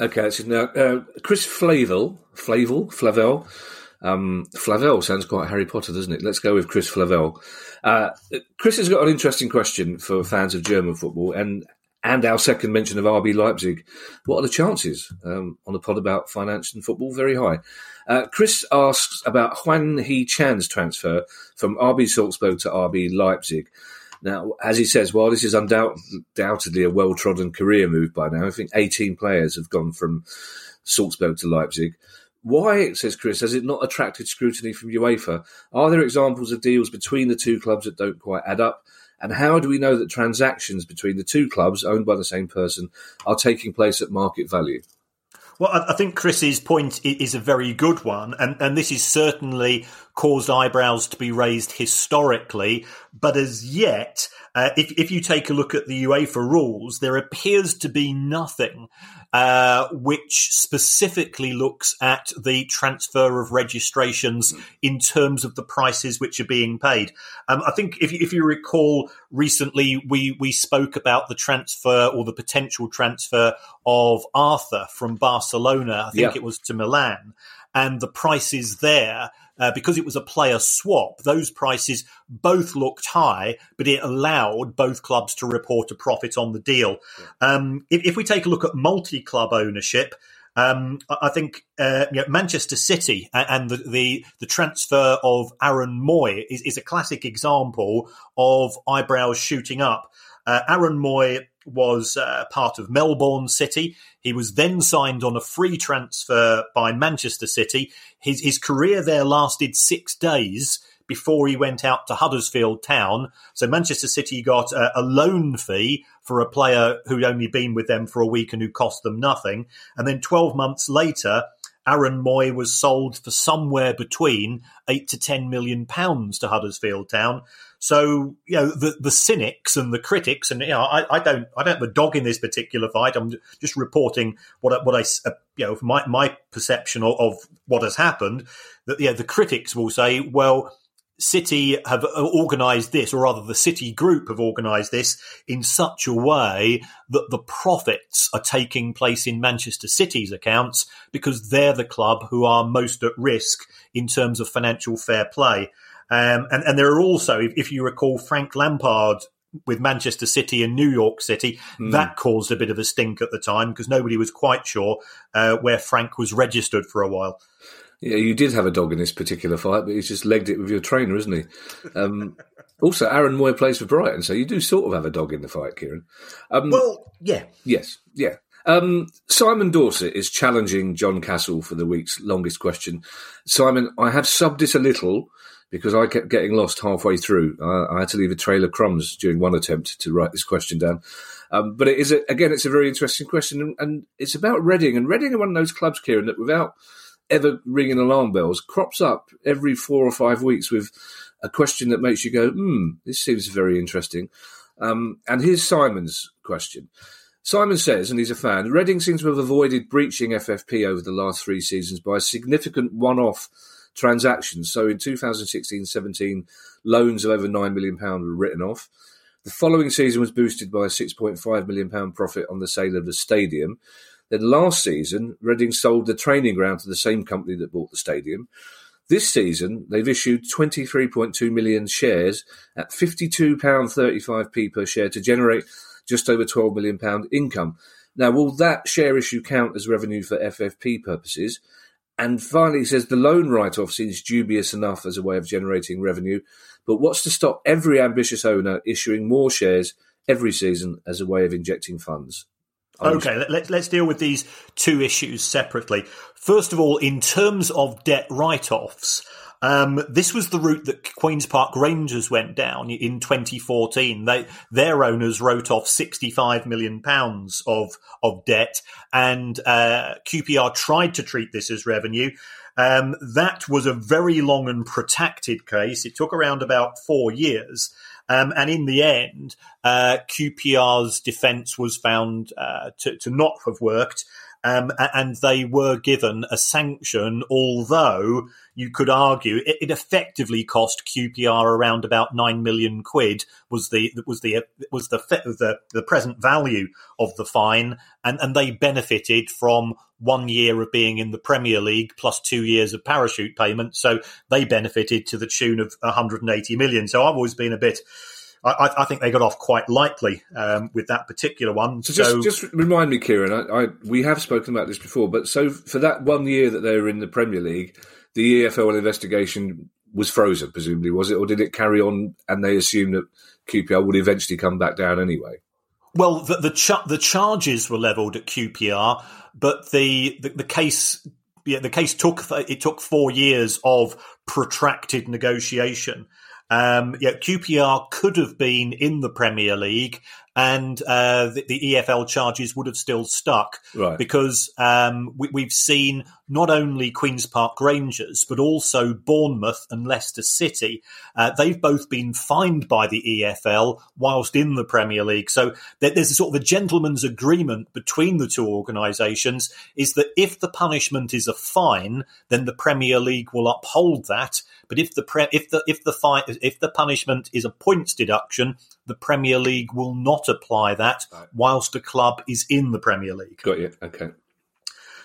Okay, so now uh, Chris Flavel, Flavel, Flavel um, Flavel sounds quite Harry Potter, doesn't it? Let's go with Chris Flavel. Uh, Chris has got an interesting question for fans of German football and and our second mention of RB Leipzig. What are the chances um, on a pod about finance and football? Very high. Uh, Chris asks about Hwang Hee-chan's transfer from RB Salzburg to RB Leipzig. Now, as he says, while this is undoubtedly a well trodden career move by now, I think 18 players have gone from Salzburg to Leipzig. Why, says Chris, has it not attracted scrutiny from UEFA? Are there examples of deals between the two clubs that don't quite add up? And how do we know that transactions between the two clubs owned by the same person are taking place at market value? Well, I think Chris's point is a very good one, and, and this has certainly caused eyebrows to be raised historically. But as yet, uh, if, if you take a look at the UEFA rules, there appears to be nothing uh, which specifically looks at the transfer of registrations in terms of the prices which are being paid. Um, I think if, if you recall, recently we, we spoke about the transfer or the potential transfer of Arthur from Barcelona, I think yeah. it was to Milan, and the prices there uh, because it was a player swap, those prices both looked high, but it allowed both clubs to report a profit on the deal. Yeah. Um, if, if, we take a look at multi club ownership, um, I think uh, you know, Manchester City and the, the, the transfer of Aaron Mooy is, is, a classic example of eyebrows shooting up. Uh, Aaron Mooy was uh, part of Melbourne City. He was then signed on a free transfer by Manchester City. His, his career there lasted six days before he went out to Huddersfield Town. So Manchester City got a, a, loan fee for a player who'd only been with them for a week and who cost them nothing. And then 12 months later, Aaron Mooy was sold for somewhere between eight to 10 million pounds to Huddersfield Town. So you know the the cynics and the critics, and you know I, I don't I don't have a dog in this particular fight. I'm just reporting what what I uh, you know my my perception of, of what has happened. That yeah, the critics will say, well, City have uh, organised this, or rather, the City Group have organised this in such a way that the profits are taking place in Manchester City's accounts because they're the club who are most at risk in terms of financial fair play. Um, and, and there are also, if, if you recall, Frank Lampard with Manchester City and New York City, mm. that caused a bit of a stink at the time because nobody was quite sure uh, where Frank was registered for a while. Yeah, you did have a dog in this particular fight, but he's just legged it with your trainer, isn't he? Um, also, Aaron Mooy plays for Brighton, so you do sort of have a dog in the fight, Kieran. Um, well, yeah. Yes, yeah. Um, Simon Dorset is challenging John Castle for the week's longest question. Simon, I have subbed it a little because I kept getting lost halfway through. I, I had to leave a trail of crumbs during one attempt to write this question down. Um, but it is a, again, it's a very interesting question, and, and, it's about Reading. And Reading are one of those clubs, Kieran, that without ever ringing alarm bells, crops up every four or five weeks with a question that makes you go, "Hmm, this seems very interesting." Um, and here's Simon's question. Simon says, and he's a fan, Reading seems to have avoided breaching FFP over the last three seasons by a significant one-off transactions. So in 2016 17, loans of over £9 million were written off. The following season was boosted by a £6.5 million profit on the sale of the stadium. Then last season, Reading sold the training ground to the same company that bought the stadium. This season, they've issued 23.2 million shares at £52.35p per share to generate just over £12 million income. Now, will that share issue count as revenue for FFP purposes? And finally, he says the loan write off seems dubious enough as a way of generating revenue, but what's to stop every ambitious owner issuing more shares every season as a way of injecting funds? Okay, let's let's deal with these two issues separately. First of all, in terms of debt write-offs, um, this was the route that Queens Park Rangers went down in 2014. They, their owners wrote off 65 million pounds of of debt, and uh, QPR tried to treat this as revenue. Um, that was a very long and protracted case. It took around about four years. Um, and in the end, uh, QPR's defence was found uh, to, to, not have worked, um, and they were given a sanction, although you could argue it, it, effectively cost QPR around about nine million quid was the was the was the the, the present value of the fine, and, and they benefited from one year of being in the Premier League plus two years of parachute payment, so they benefited to the tune of 180 million. So I've always been a bit I, I, think they got off quite lightly um, with that particular one. So, so just, just, remind me, Kieran. I, I, we have spoken about this before, but so for that one year that they were in the Premier League, the EFL investigation was frozen, presumably, was it, or did it carry on? And they assumed that QPR would eventually come back down anyway. Well, the the, the charges were levelled at QPR, but the, the, the case yeah, the case took it took four years of protracted negotiation. Um, yeah, QPR could have been in the Premier League, and uh, the, the, EFL charges would have still stuck right. because um, we, have seen not only Queens Park Rangers but also Bournemouth and Leicester City. Uh, they've both been fined by the EFL whilst in the Premier League. So there's a sort of a gentleman's agreement between the two organisations is that if the punishment is a fine, then the Premier League will uphold that. But if the pre- if the if the fine if the punishment is a points deduction, the Premier League will not apply that whilst a club is in the Premier League. Got you. Okay.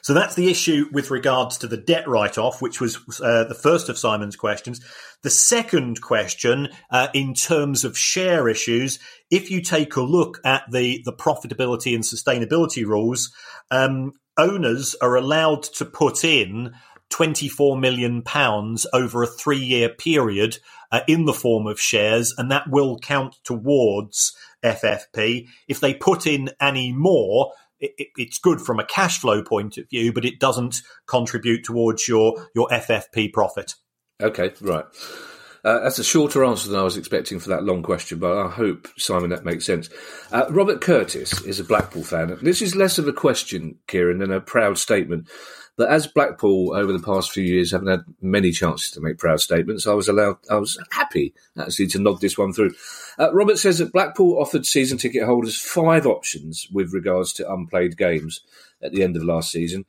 So that's the issue with regards to the debt write off, which was uh, the first of Simon's questions. The second question, uh, in terms of share issues, if you take a look at the, the profitability and sustainability rules, um, owners are allowed to put in 24 million pounds over a three year period uh, in the form of shares, and that will count towards FFP. If they put in any more, it, it's good from a cash flow point of view, but it doesn't contribute towards your your FFP profit. Okay, right. Uh, that's a shorter answer than I was expecting for that long question, but I hope, Simon, that makes sense. Uh, Robert Curtis is a Blackpool fan. This is less of a question, Kieran, than a proud statement. But as Blackpool over the past few years haven't had many chances to make proud statements, I was allowed, I was happy actually to nod this one through. Uh, Robert says that Blackpool offered season ticket holders five options with regards to unplayed games at the end of last season.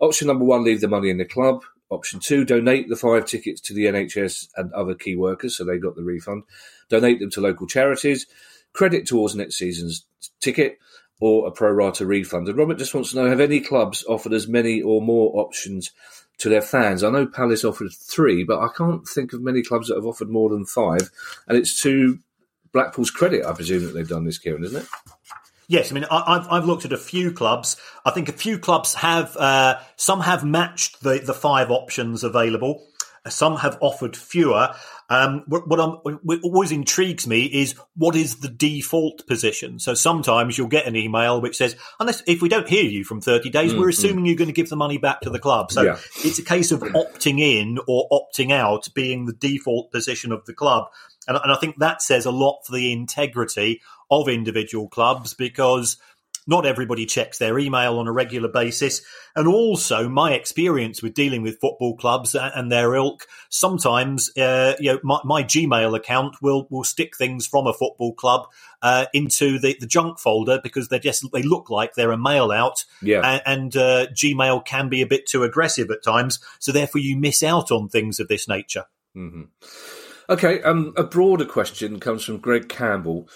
Option number one, leave the money in the club. Option two, donate the five tickets to the NHS and other key workers, so they got the refund. Donate them to local charities. Credit towards next season's ticket or a pro rata refund. And Robert just wants to know have any clubs offered as many or more options to their fans? I know Palace offered three, but I can't think of many clubs that have offered more than five. And it's to Blackpool's credit, I presume, that they've done this, Kieran, isn't it? Yes, I mean I've I've looked at a few clubs. I think a few clubs have uh, some have matched the the five options available. Some have offered fewer. Um, what, what, what, always intrigues me is what is the default position. So sometimes you'll get an email which says, "Unless if we don't hear you from 30 days, mm, we're assuming mm. you're going to give the money back to the club." So yeah. it's a case of opting in or opting out being the default position of the club. And, and I think that says a lot for the integrity of individual clubs because not everybody checks their email on a regular basis. And also, my experience with dealing with football clubs and their ilk, sometimes, uh, you know, my, my, Gmail account will, will stick things from a football club uh, into the, the junk folder because they just they look like they're a mail out. Yeah. And, and uh, Gmail can be a bit too aggressive at times. So therefore, you miss out on things of this nature. Mm-hmm. Okay, um, a broader question comes from Greg Campbell.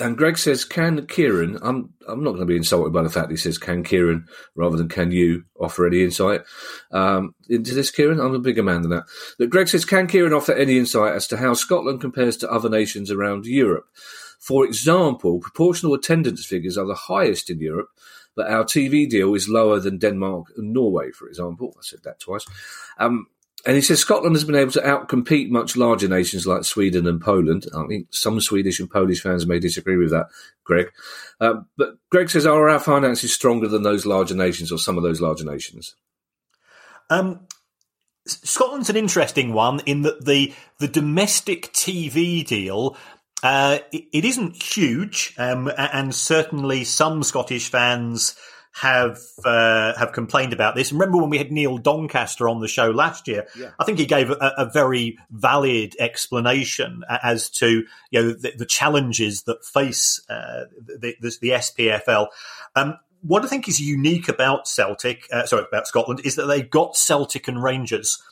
And Greg says, "Can Kieran?" I'm I'm not going to be insulted by the fact he says, "Can Kieran?" rather than "Can you?" offer any insight um, into this, Kieran? I'm a bigger man than that. But Greg says, "Can Kieran offer any insight as to how Scotland compares to other nations around Europe? For example, proportional attendance figures are the highest in Europe, but our TV deal is lower than Denmark and Norway, for example. I said that twice. Um, and he says Scotland has been able to outcompete much larger nations like Sweden and Poland. I mean, some Swedish and Polish fans may disagree with that, Greg. Um, but Greg says, are our finances stronger than those larger nations or some of those larger nations? Um, Scotland's an interesting one in that the the domestic TV deal uh, it, it isn't huge, um, and certainly some Scottish fans have uh, have complained about this. Remember when we had Neil Doncaster on the show last year? Yeah. I think he gave a, a, very valid explanation as to you know the, the challenges that face uh, the, the, the, SPFL. Um, what I think is unique about Celtic, uh, sorry, about Scotland, is that they've got Celtic and Rangers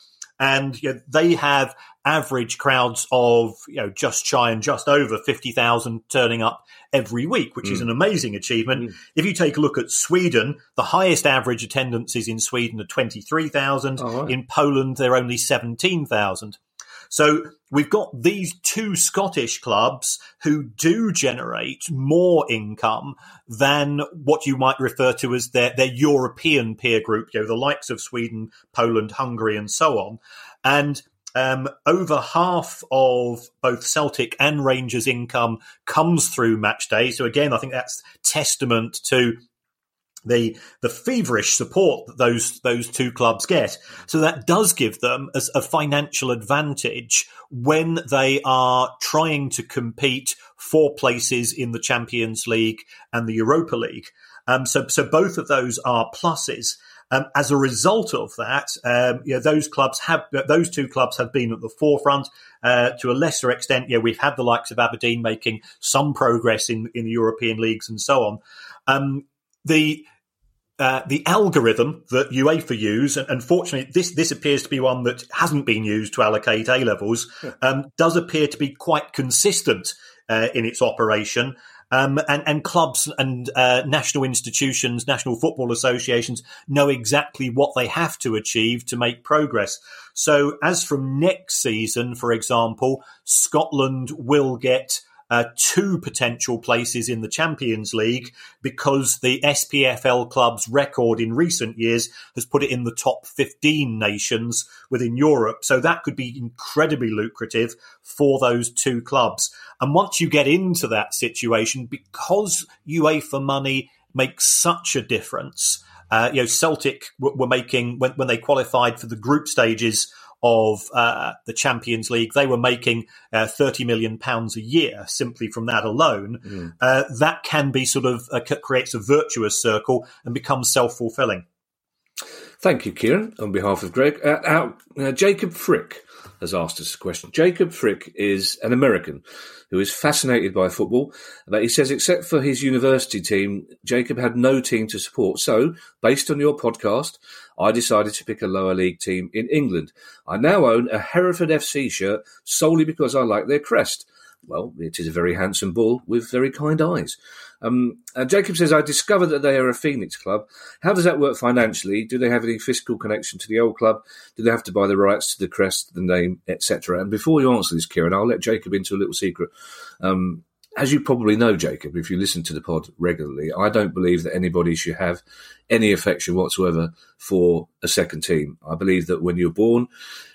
and you know, they have average crowds of you know just shy and just over 50,000 turning up every week which mm. is an amazing achievement mm. if you take a look at Sweden the highest average attendances in Sweden are 23,000 oh, right. in Poland they're only 17,000 so we've got these two Scottish clubs who do generate more income than what you might refer to as their, their European peer group, you know, the likes of Sweden, Poland, Hungary, and so on. And um, over half of both Celtic and Rangers' income comes through match day. So again, I think that's testament to the the feverish support that those those two clubs get. So that does give them as a financial advantage when they are trying to compete for places in the Champions League and the Europa League. Um, so so both of those are pluses. Um, as a result of that, um, you know, those clubs have those two clubs have been at the forefront. Uh, to a lesser extent, yeah, we've had the likes of Aberdeen making some progress in in the European leagues and so on. Um, the uh, the algorithm that UEFA use, and unfortunately, this this appears to be one that hasn't been used to allocate A levels, um, does appear to be quite consistent uh, in its operation. Um, and, and, clubs and uh, national institutions, national football associations know exactly what they have to achieve to make progress. So, as from next season, for example, Scotland will get uh, two potential places in the Champions League because the SPFL club's record in recent years has put it in the top 15 nations within Europe. So that could be incredibly lucrative for those two clubs. And once you get into that situation, because UEFA money makes such a difference, uh, you know, Celtic were making when, when they qualified for the group stages of uh, the Champions League, they were making uh, thirty million pounds a year simply from that alone. Mm. Uh, that can be sort of uh, creates a virtuous circle and becomes self fulfilling. Thank you, Kieran, on behalf of Greg. Uh, uh, Jacob Frick has asked us a question. Jacob Frick is an American who is fascinated by football, but he says, except for his university team, Jacob had no team to support. So, based on your podcast, I decided to pick a lower league team in England. I now own a Hereford FC shirt solely because I like their crest. Well, it is a very handsome bull with very kind eyes. Um, uh, Jacob says, I discovered that they are a Phoenix club. How does that work financially? Do they have any fiscal connection to the old club? Do they have to buy the rights to the crest, the name, etc.? And before you answer this, Kieran, I'll let Jacob into a little secret. Um, as you probably know, Jacob, if you listen to the pod regularly, I don't believe that anybody should have any affection whatsoever for a second team. I believe that when you're born,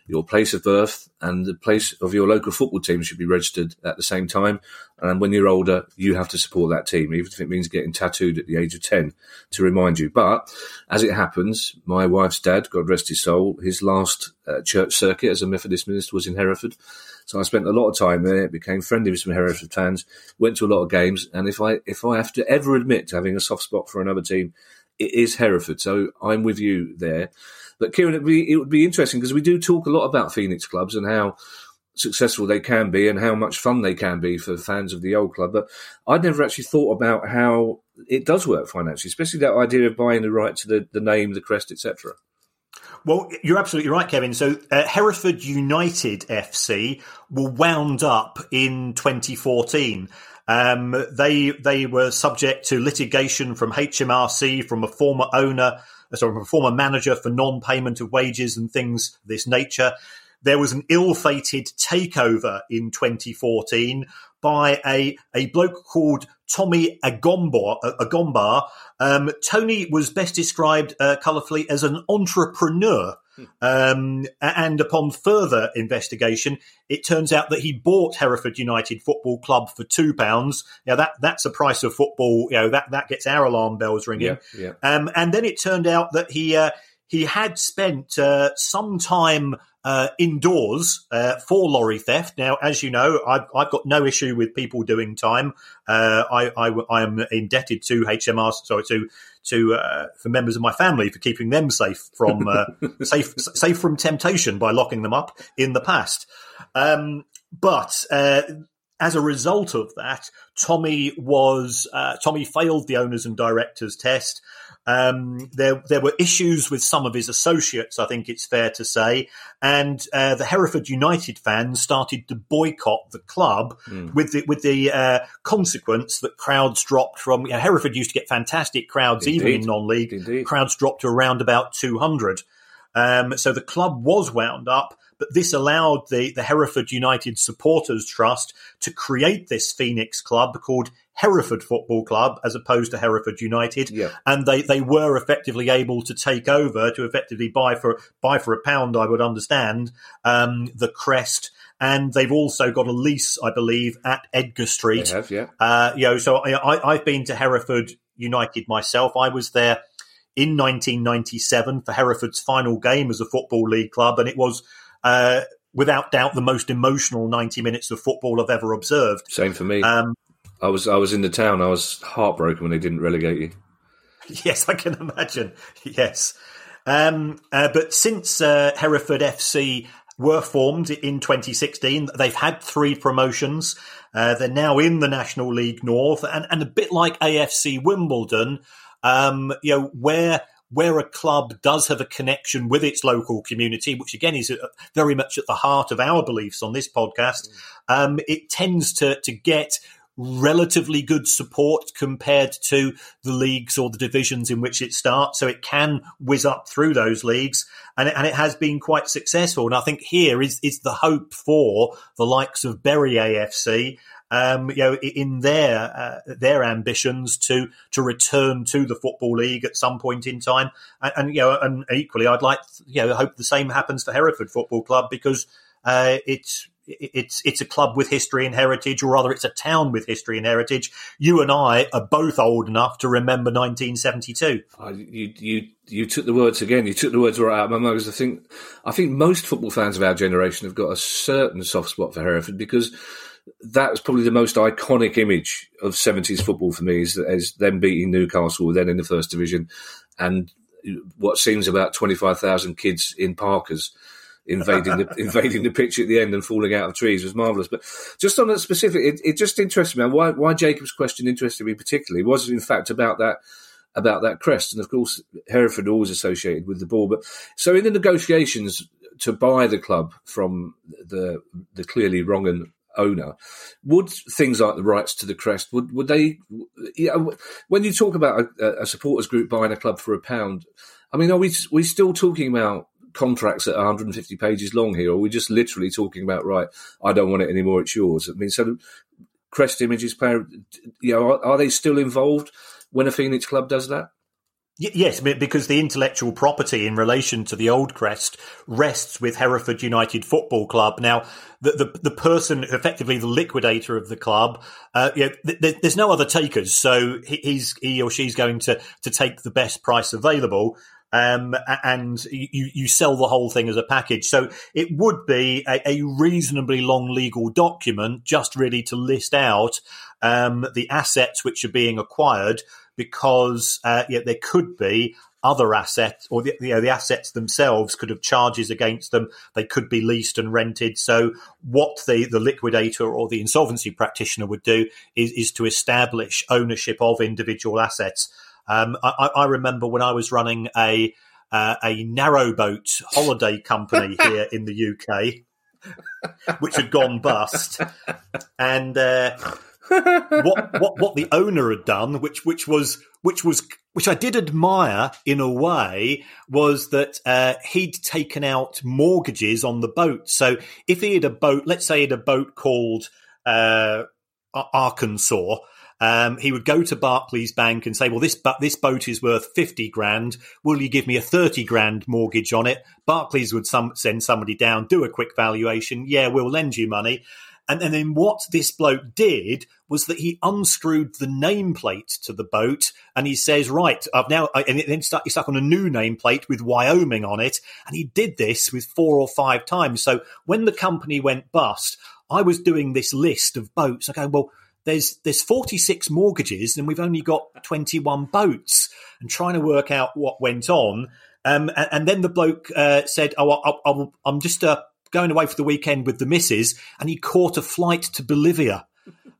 your place of birth and the place of your local football team should be registered at the same time. And when you're older, you have to support that team, even if it means getting tattooed at the age of 10 to remind you. But as it happens, my wife's dad, God rest his soul, his last uh, church circuit as a Methodist minister was in Hereford. So I spent a lot of time there, became friendly with some Hereford fans, went to a lot of games. And if I, if I have to ever admit to having a soft spot for another team, it is Hereford. So I'm with you there. But Kieran, it would be, it would be interesting because we do talk a lot about Phoenix clubs and how successful they can be and how much fun they can be for fans of the old club. But I'd never actually thought about how it does work financially, especially that idea of buying the right to the, the name, the crest, etc. Well, you're absolutely right, Kevin. So uh, Hereford United FC were wound up in 2014. Um, they they were subject to litigation from HMRC from a former owner sorry, a former manager for non-payment of wages and things of this nature. There was an ill-fated takeover in 2014 by a, a bloke called Tommy Agombar. Agombar. Um, Tony was best described uh, colourfully as an entrepreneur um, and upon further investigation, it turns out that he bought Hereford United Football Club for two pounds. Now that that's a price of football. You know that that gets our alarm bells ringing. Yeah, yeah. Um, and then it turned out that he uh, he had spent uh, some time uh, indoors uh, for lorry theft. Now, as you know, I've, I've got no issue with people doing time. Uh, I, I, I, am indebted to HMR, sorry, to to uh, for members of my family for keeping them safe from uh, safe safe from temptation by locking them up in the past. Um, but uh, as a result of that, Tommy was Tommy failed the owners and directors test. Um, there, there were issues with some of his associates, I think it's fair to say, and uh, the Hereford United fans started to boycott the club mm. with the with the uh, consequence that crowds dropped from. You know, Hereford used to get fantastic crowds Indeed. even in non-league. Indeed. Crowds dropped to around about two hundred. Um, so the club was wound up, but this allowed the, the Hereford United Supporters Trust to create this Phoenix club called Hereford Football Club as opposed to Hereford United. Yeah. And they, they were effectively able to take over to effectively buy for buy for a pound, I would understand, um, the crest. And they've also got a lease, I believe, at Edgar Street. They have, yeah. Uh, you know, so I, I've been to Hereford United myself. I was there in 1997 for Hereford's final game as a football league club, and it was uh, without doubt the most emotional 90 minutes of football I've ever observed. Same for me. Um, I was I was in the town. I was heartbroken when they didn't relegate you. Yes, I can imagine. Yes, um, uh, but since uh, Hereford FC were formed in 2016, they've had three promotions. Uh, they're now in the National League North, and, and a bit like AFC Wimbledon, um, you know, where where a club does have a connection with its local community, which again is very much at the heart of our beliefs on this podcast, um, it tends to to get relatively good support compared to the leagues or the divisions in which it starts. So it can whiz up through those leagues and it, and it has been quite successful. And I think here is, is the hope for the likes of Bury AFC. Um, you know, in their uh, their ambitions to to return to the football league at some point in time, and, and you know, and equally, I'd like you know, hope the same happens for Hereford Football Club because uh, it's it's it's a club with history and heritage, or rather, it's a town with history and heritage. You and I are both old enough to remember 1972. Uh, you you you took the words again. You took the words right out of my mouth. Because I think I think most football fans of our generation have got a certain soft spot for Hereford because that was probably the most iconic image of 70s football for me is, is them beating Newcastle, then in the first division, and what seems about 25,000 kids in Parkers invading the invading the pitch at the end and falling out of trees was marvelous. But just on that specific, it, it just interested me. Why why Jacob's question interested me particularly was in fact about that about that crest, and of course Hereford always associated with the ball. But so in the negotiations to buy the club from the the clearly wrong and owner, would things like the rights to the crest would would they? When you talk about a, a supporters group buying a club for a pound, I mean, are we we still talking about contracts at 150 pages long here, or are we just literally talking about right? I don't want it anymore; it's yours. I mean, so Crest Images, player, you know, are, are they still involved when a Phoenix club does that? Yes, because the intellectual property in relation to the old crest rests with Hereford United Football Club. Now, the the, the person, effectively the liquidator of the club, uh, you know, th- there's no other takers, so he's he or she's going to to take the best price available. Um, and you, you sell the whole thing as a package. So it would be a, a reasonably long legal document just really to list out um, the assets which are being acquired because uh, yeah, there could be other assets or the, you know, the assets themselves could have charges against them. They could be leased and rented. So what the, the liquidator or the insolvency practitioner would do is, is to establish ownership of individual assets. Um, I, I, remember when I was running a uh, a narrowboat holiday company here in the UK, which had gone bust, and uh, what what what the owner had done, which which was which was which I did admire in a way, was that uh, he'd taken out mortgages on the boat. So if he had a boat, let's say he had a boat called uh, Arkansas. Um, he would go to Barclays Bank and say, "Well, this but this boat is worth fifty grand. Will you give me a thirty grand mortgage on it?" Barclays would some, send somebody down, do a quick valuation. Yeah, we'll lend you money. And, and then what this bloke did was that he unscrewed the nameplate to the boat and he says, right, I've now, and then he stuck on a new nameplate with Wyoming on it. And he did this with four or five times. So when the company went bust, I was doing this list of boats. I go, well, there's there's 46 mortgages and we've only got 21 boats and trying to work out what went on. Um, and, and, then the bloke uh, said, "Oh, I, am just uh, going away for the weekend with the missus, and he caught a flight to Bolivia.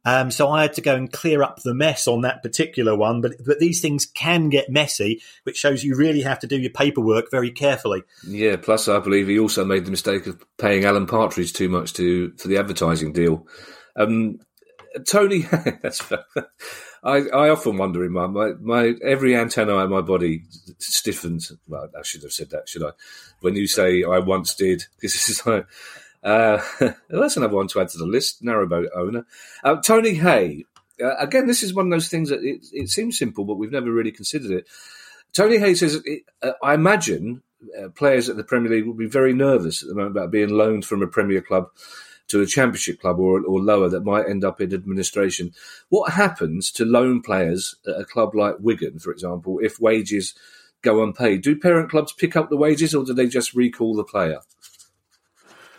Um, so I had to go and clear up the mess on that particular one. But but these things can get messy, which shows you really have to do your paperwork very carefully. Yeah. Plus, I believe he also made the mistake of paying Alan Partridge too much to for the advertising deal. Um, Tony, that's I, I often wonder in my, my, my every antenna in my body stiffens. Well, I should have said that, should I? When you say I once did, this is like, uh, that's another one to add to the list. Narrowboat owner, uh, Tony Hay. Uh, again, this is one of those things that it, it, seems simple, but we've never really considered it. Tony Hay says, uh, I imagine uh, players at the Premier League will be very nervous at the moment about being loaned from a Premier club to a championship club or, or lower that might end up in administration. What happens to loan players at a club like Wigan, for example, if wages go unpaid? Do parent clubs pick up the wages or do they just recall the player?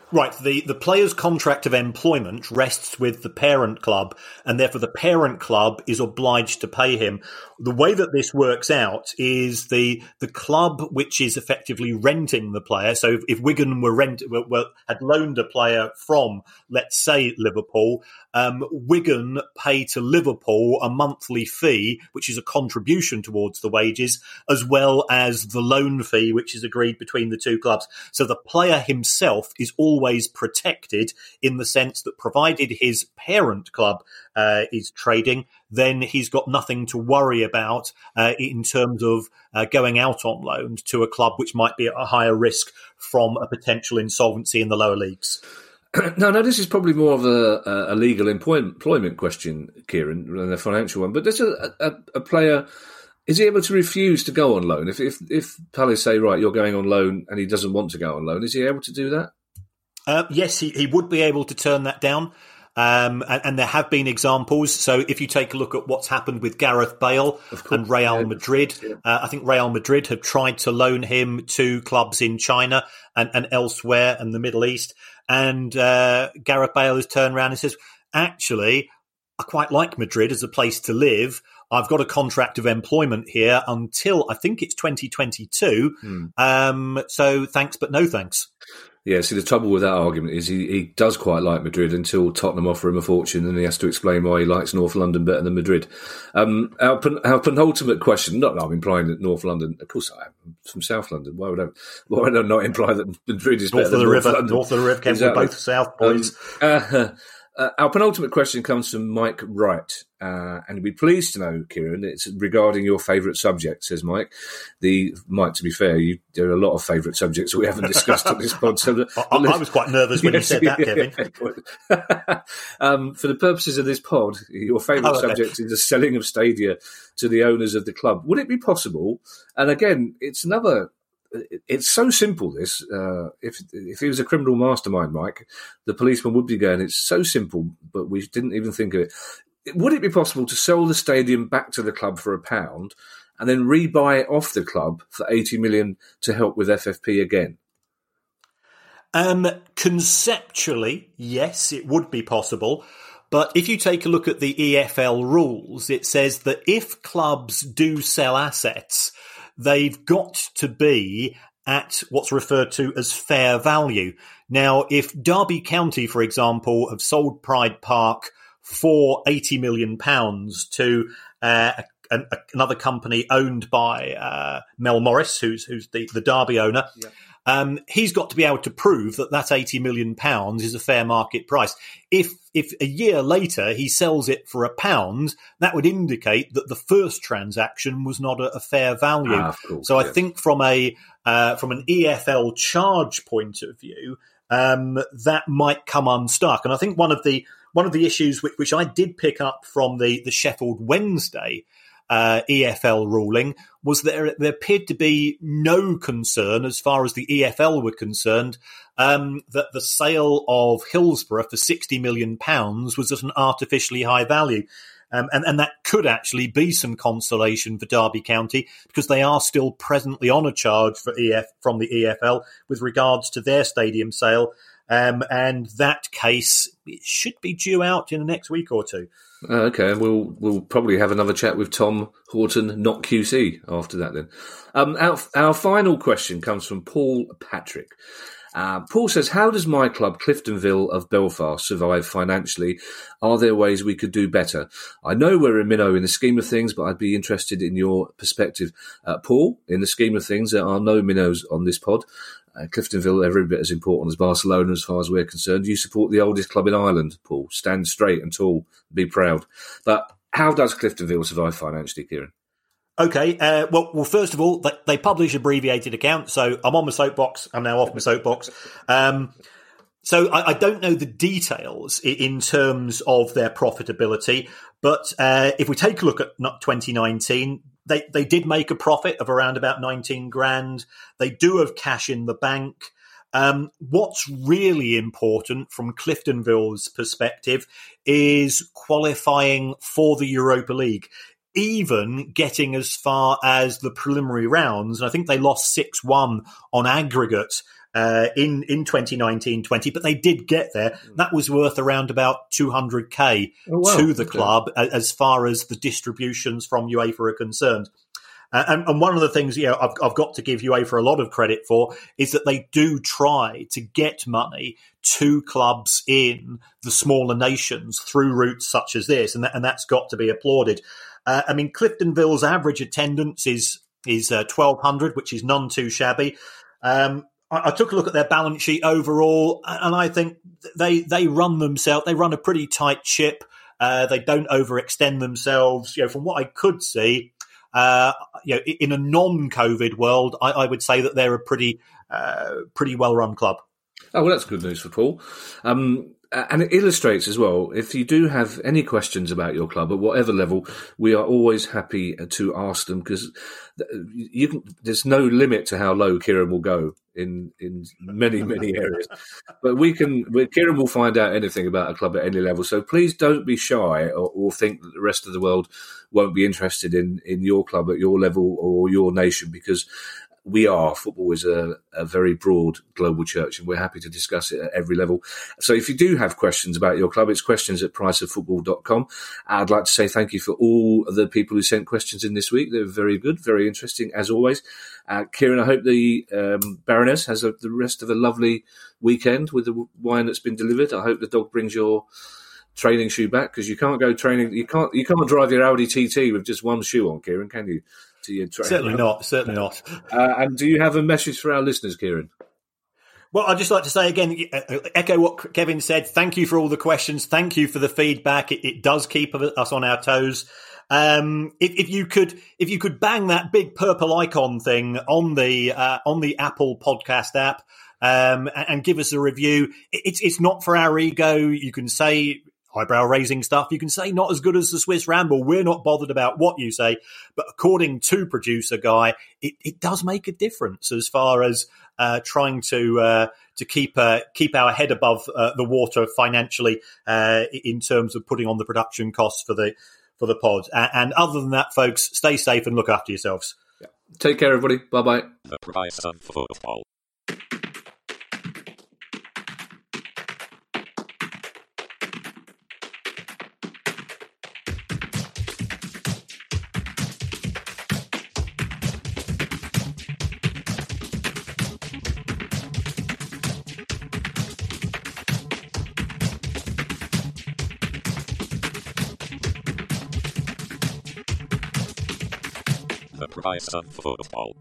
Right. The, the player's contract of employment rests with the parent club, and therefore the parent club is obliged to pay him. The way that this works out is the the club which is effectively renting the player. So if, if Wigan were rent were, were, had loaned a player from, let's say, Liverpool, um, Wigan pay to Liverpool a monthly fee, which is a contribution towards the wages, as well as the loan fee, which is agreed between the two clubs. So the player himself is always protected in the sense that provided his parent club uh, is trading, then he's got nothing to worry about uh, in terms of uh, going out on loan to a club which might be at a higher risk from a potential insolvency in the lower leagues. no, no, this is probably more of a, a legal employment question, Kieran, than a financial one. But there's a, a, a, player. Is he able to refuse to go on loan? If if if Palace say right, you're going on loan, and he doesn't want to go on loan, is he able to do that? Uh, yes, he, he would be able to turn that down. Um, and, and, there have been examples. So if you take a look at what's happened with Gareth Bale and Real yeah. Madrid, uh, I think Real Madrid have tried to loan him to clubs in China and, and elsewhere and the Middle East. And uh, Gareth Bale has turned around and says, actually, I quite like Madrid as a place to live. I've got a contract of employment here until I think it's 2022. Hmm. Um, so thanks, but no thanks. Yeah, see, the trouble with that argument is he, he does quite like Madrid until Tottenham offer him a fortune and he has to explain why he likes North London better than Madrid. Um, our, our penultimate question, not I'm implying that North London, of course I am, I'm from South London. Why would I, why would I not imply that Madrid is north better of the than river, North London? North of the river, exactly. both South boys. Um, uh, Uh, our penultimate question comes from Mike Wright, uh, and we'd be pleased to know, Kieran, it's regarding your favourite subject, says Mike. The Mike, to be fair, you, there are a lot of favourite subjects that we haven't discussed on this pod. So I, I, was quite nervous when yes, you said that, Kevin. um, for the purposes of this pod, your favourite oh, subject okay. is the selling of Stadia to the owners of the club. Would it be possible? And again, it's another it's so simple. This, uh, if if he was a criminal mastermind, Mike, the policeman would be going. It's so simple, but we didn't even think of it. Would it be possible to sell the stadium back to the club for a pound, and then rebuy it off the club for eighty million to help with FFP again? Um, conceptually, yes, it would be possible. But if you take a look at the EFL rules, it says that if clubs do sell assets, they've got to be at what's referred to as fair value. Now, if Derby County, for example, have sold Pride Park for eighty million pounds to uh, a, another company owned by uh, Mel Morris, who's who's the, the Derby owner. Um, he's got to be able to prove that that 80 million pounds is a fair market price. If, if a year later he sells it for a pound, that would indicate that the first transaction was not a, a fair value. Ah, course, so I think from a, uh, from an EFL charge point of view, um, that might come unstuck. And I think one of the, one of the issues which, which I did pick up from the, the Sheffield Wednesday uh, EFL ruling was there there appeared to be no concern as far as the EFL were concerned um, that the sale of Hillsborough for sixty million pounds was at an artificially high value. Um, and, and that could actually be some consolation for Derby County because they are still presently on a charge for EF from the EFL with regards to their stadium sale. Um, and that case should be due out in the next week or two. Uh, okay, we'll we'll probably have another chat with Tom Horton, not QC, after that. Then, um, our our final question comes from Paul Patrick. Uh, Paul says, "How does my club, Cliftonville of Belfast, survive financially? Are there ways we could do better? I know we're a minnow in the scheme of things, but I'd be interested in your perspective, uh, Paul. In the scheme of things, there are no minnows on this pod. Uh, Cliftonville every bit as important as Barcelona as far as we're concerned. You support the oldest club in Ireland, Paul. Stand straight and tall, be proud. But how does Cliftonville survive financially, Kieran? Okay, uh, well, well, first of all, they, they, publish abbreviated accounts, so I'm on my soapbox. I'm now off my soapbox. Um, so I, I, don't know the details in terms of their profitability, but uh, if we take a look at 2019, they they did make a profit of around about 19 grand. They do have cash in the bank. Um, what's really important from Cliftonville's perspective is qualifying for the Europa League, even getting as far as the preliminary rounds. And I think they lost 6 1 on aggregate uh, in in 2019-20, but they did get there. Mm. That was worth around about 200k oh, wow. to the okay. club as far as the distributions from UEFA are concerned. Uh, and, and, one of the things you know I've, I've got to give UEFA a lot of credit for is that they do try to get money to clubs in the smaller nations through routes such as this, and that, and that's got to be applauded. Uh, I mean, Cliftonville's average attendance is is uh, 1200, which is none too shabby. Um, I, took a look at their balance sheet overall, and I think they they run themselves. They run a pretty tight ship. Uh, they don't overextend themselves. You know, from what I could see, uh, you know, in a non-COVID world, I, I, would say that they're a pretty uh, pretty well-run club. Oh well, that's good news for Paul. Um, Uh, and it illustrates as well if you do have any questions about your club at whatever level we are always happy uh, to ask them because uh, you can there's no limit to how low kieran will go in in many many areas. But we can kieran will find out anything about a club at any level. So please don't be shy or, or think that the rest of the world won't be interested in in your club at your level or your nation because we are. Football is a, a, very broad global church, and we're happy to discuss it at every level. So if you do have questions about your club, it's questions at priceoffootball.com. I'd like to say thank you for all the people who sent questions in this week. They're very good, very interesting, as always. Uh, Kieran, I hope the um, Baroness has a, the rest of a lovely weekend with the wine that's been delivered. I hope the dog brings your training shoe back because you can't go training. You can't. You can't drive your Audi TT with just one shoe on, Kieran. Can you? To. Certainly not. Certainly not. Uh, and do you have a message for our listeners, Kieran? Well, I'd just like to say again, uh, echo what Kevin said. Thank you for all the questions. Thank you for the feedback. It, it does keep us on our toes. Um, if, if, you could, if you could bang that big purple icon thing on the uh, on the Apple Podcast app, um, and, and, give us a review. It's it's not for our ego. You can say eyebrow raising stuff. You can say not as good as the Swiss Ramble. We're not bothered about what you say, but according to producer guy, it, it does make a difference as far as uh, trying to uh, to keep uh, keep our head above uh, the water financially uh, in terms of putting on the production costs for the for the pod. And other than that, folks, stay safe and look after yourselves. Yeah. Take care, everybody. Bye bye. Of football.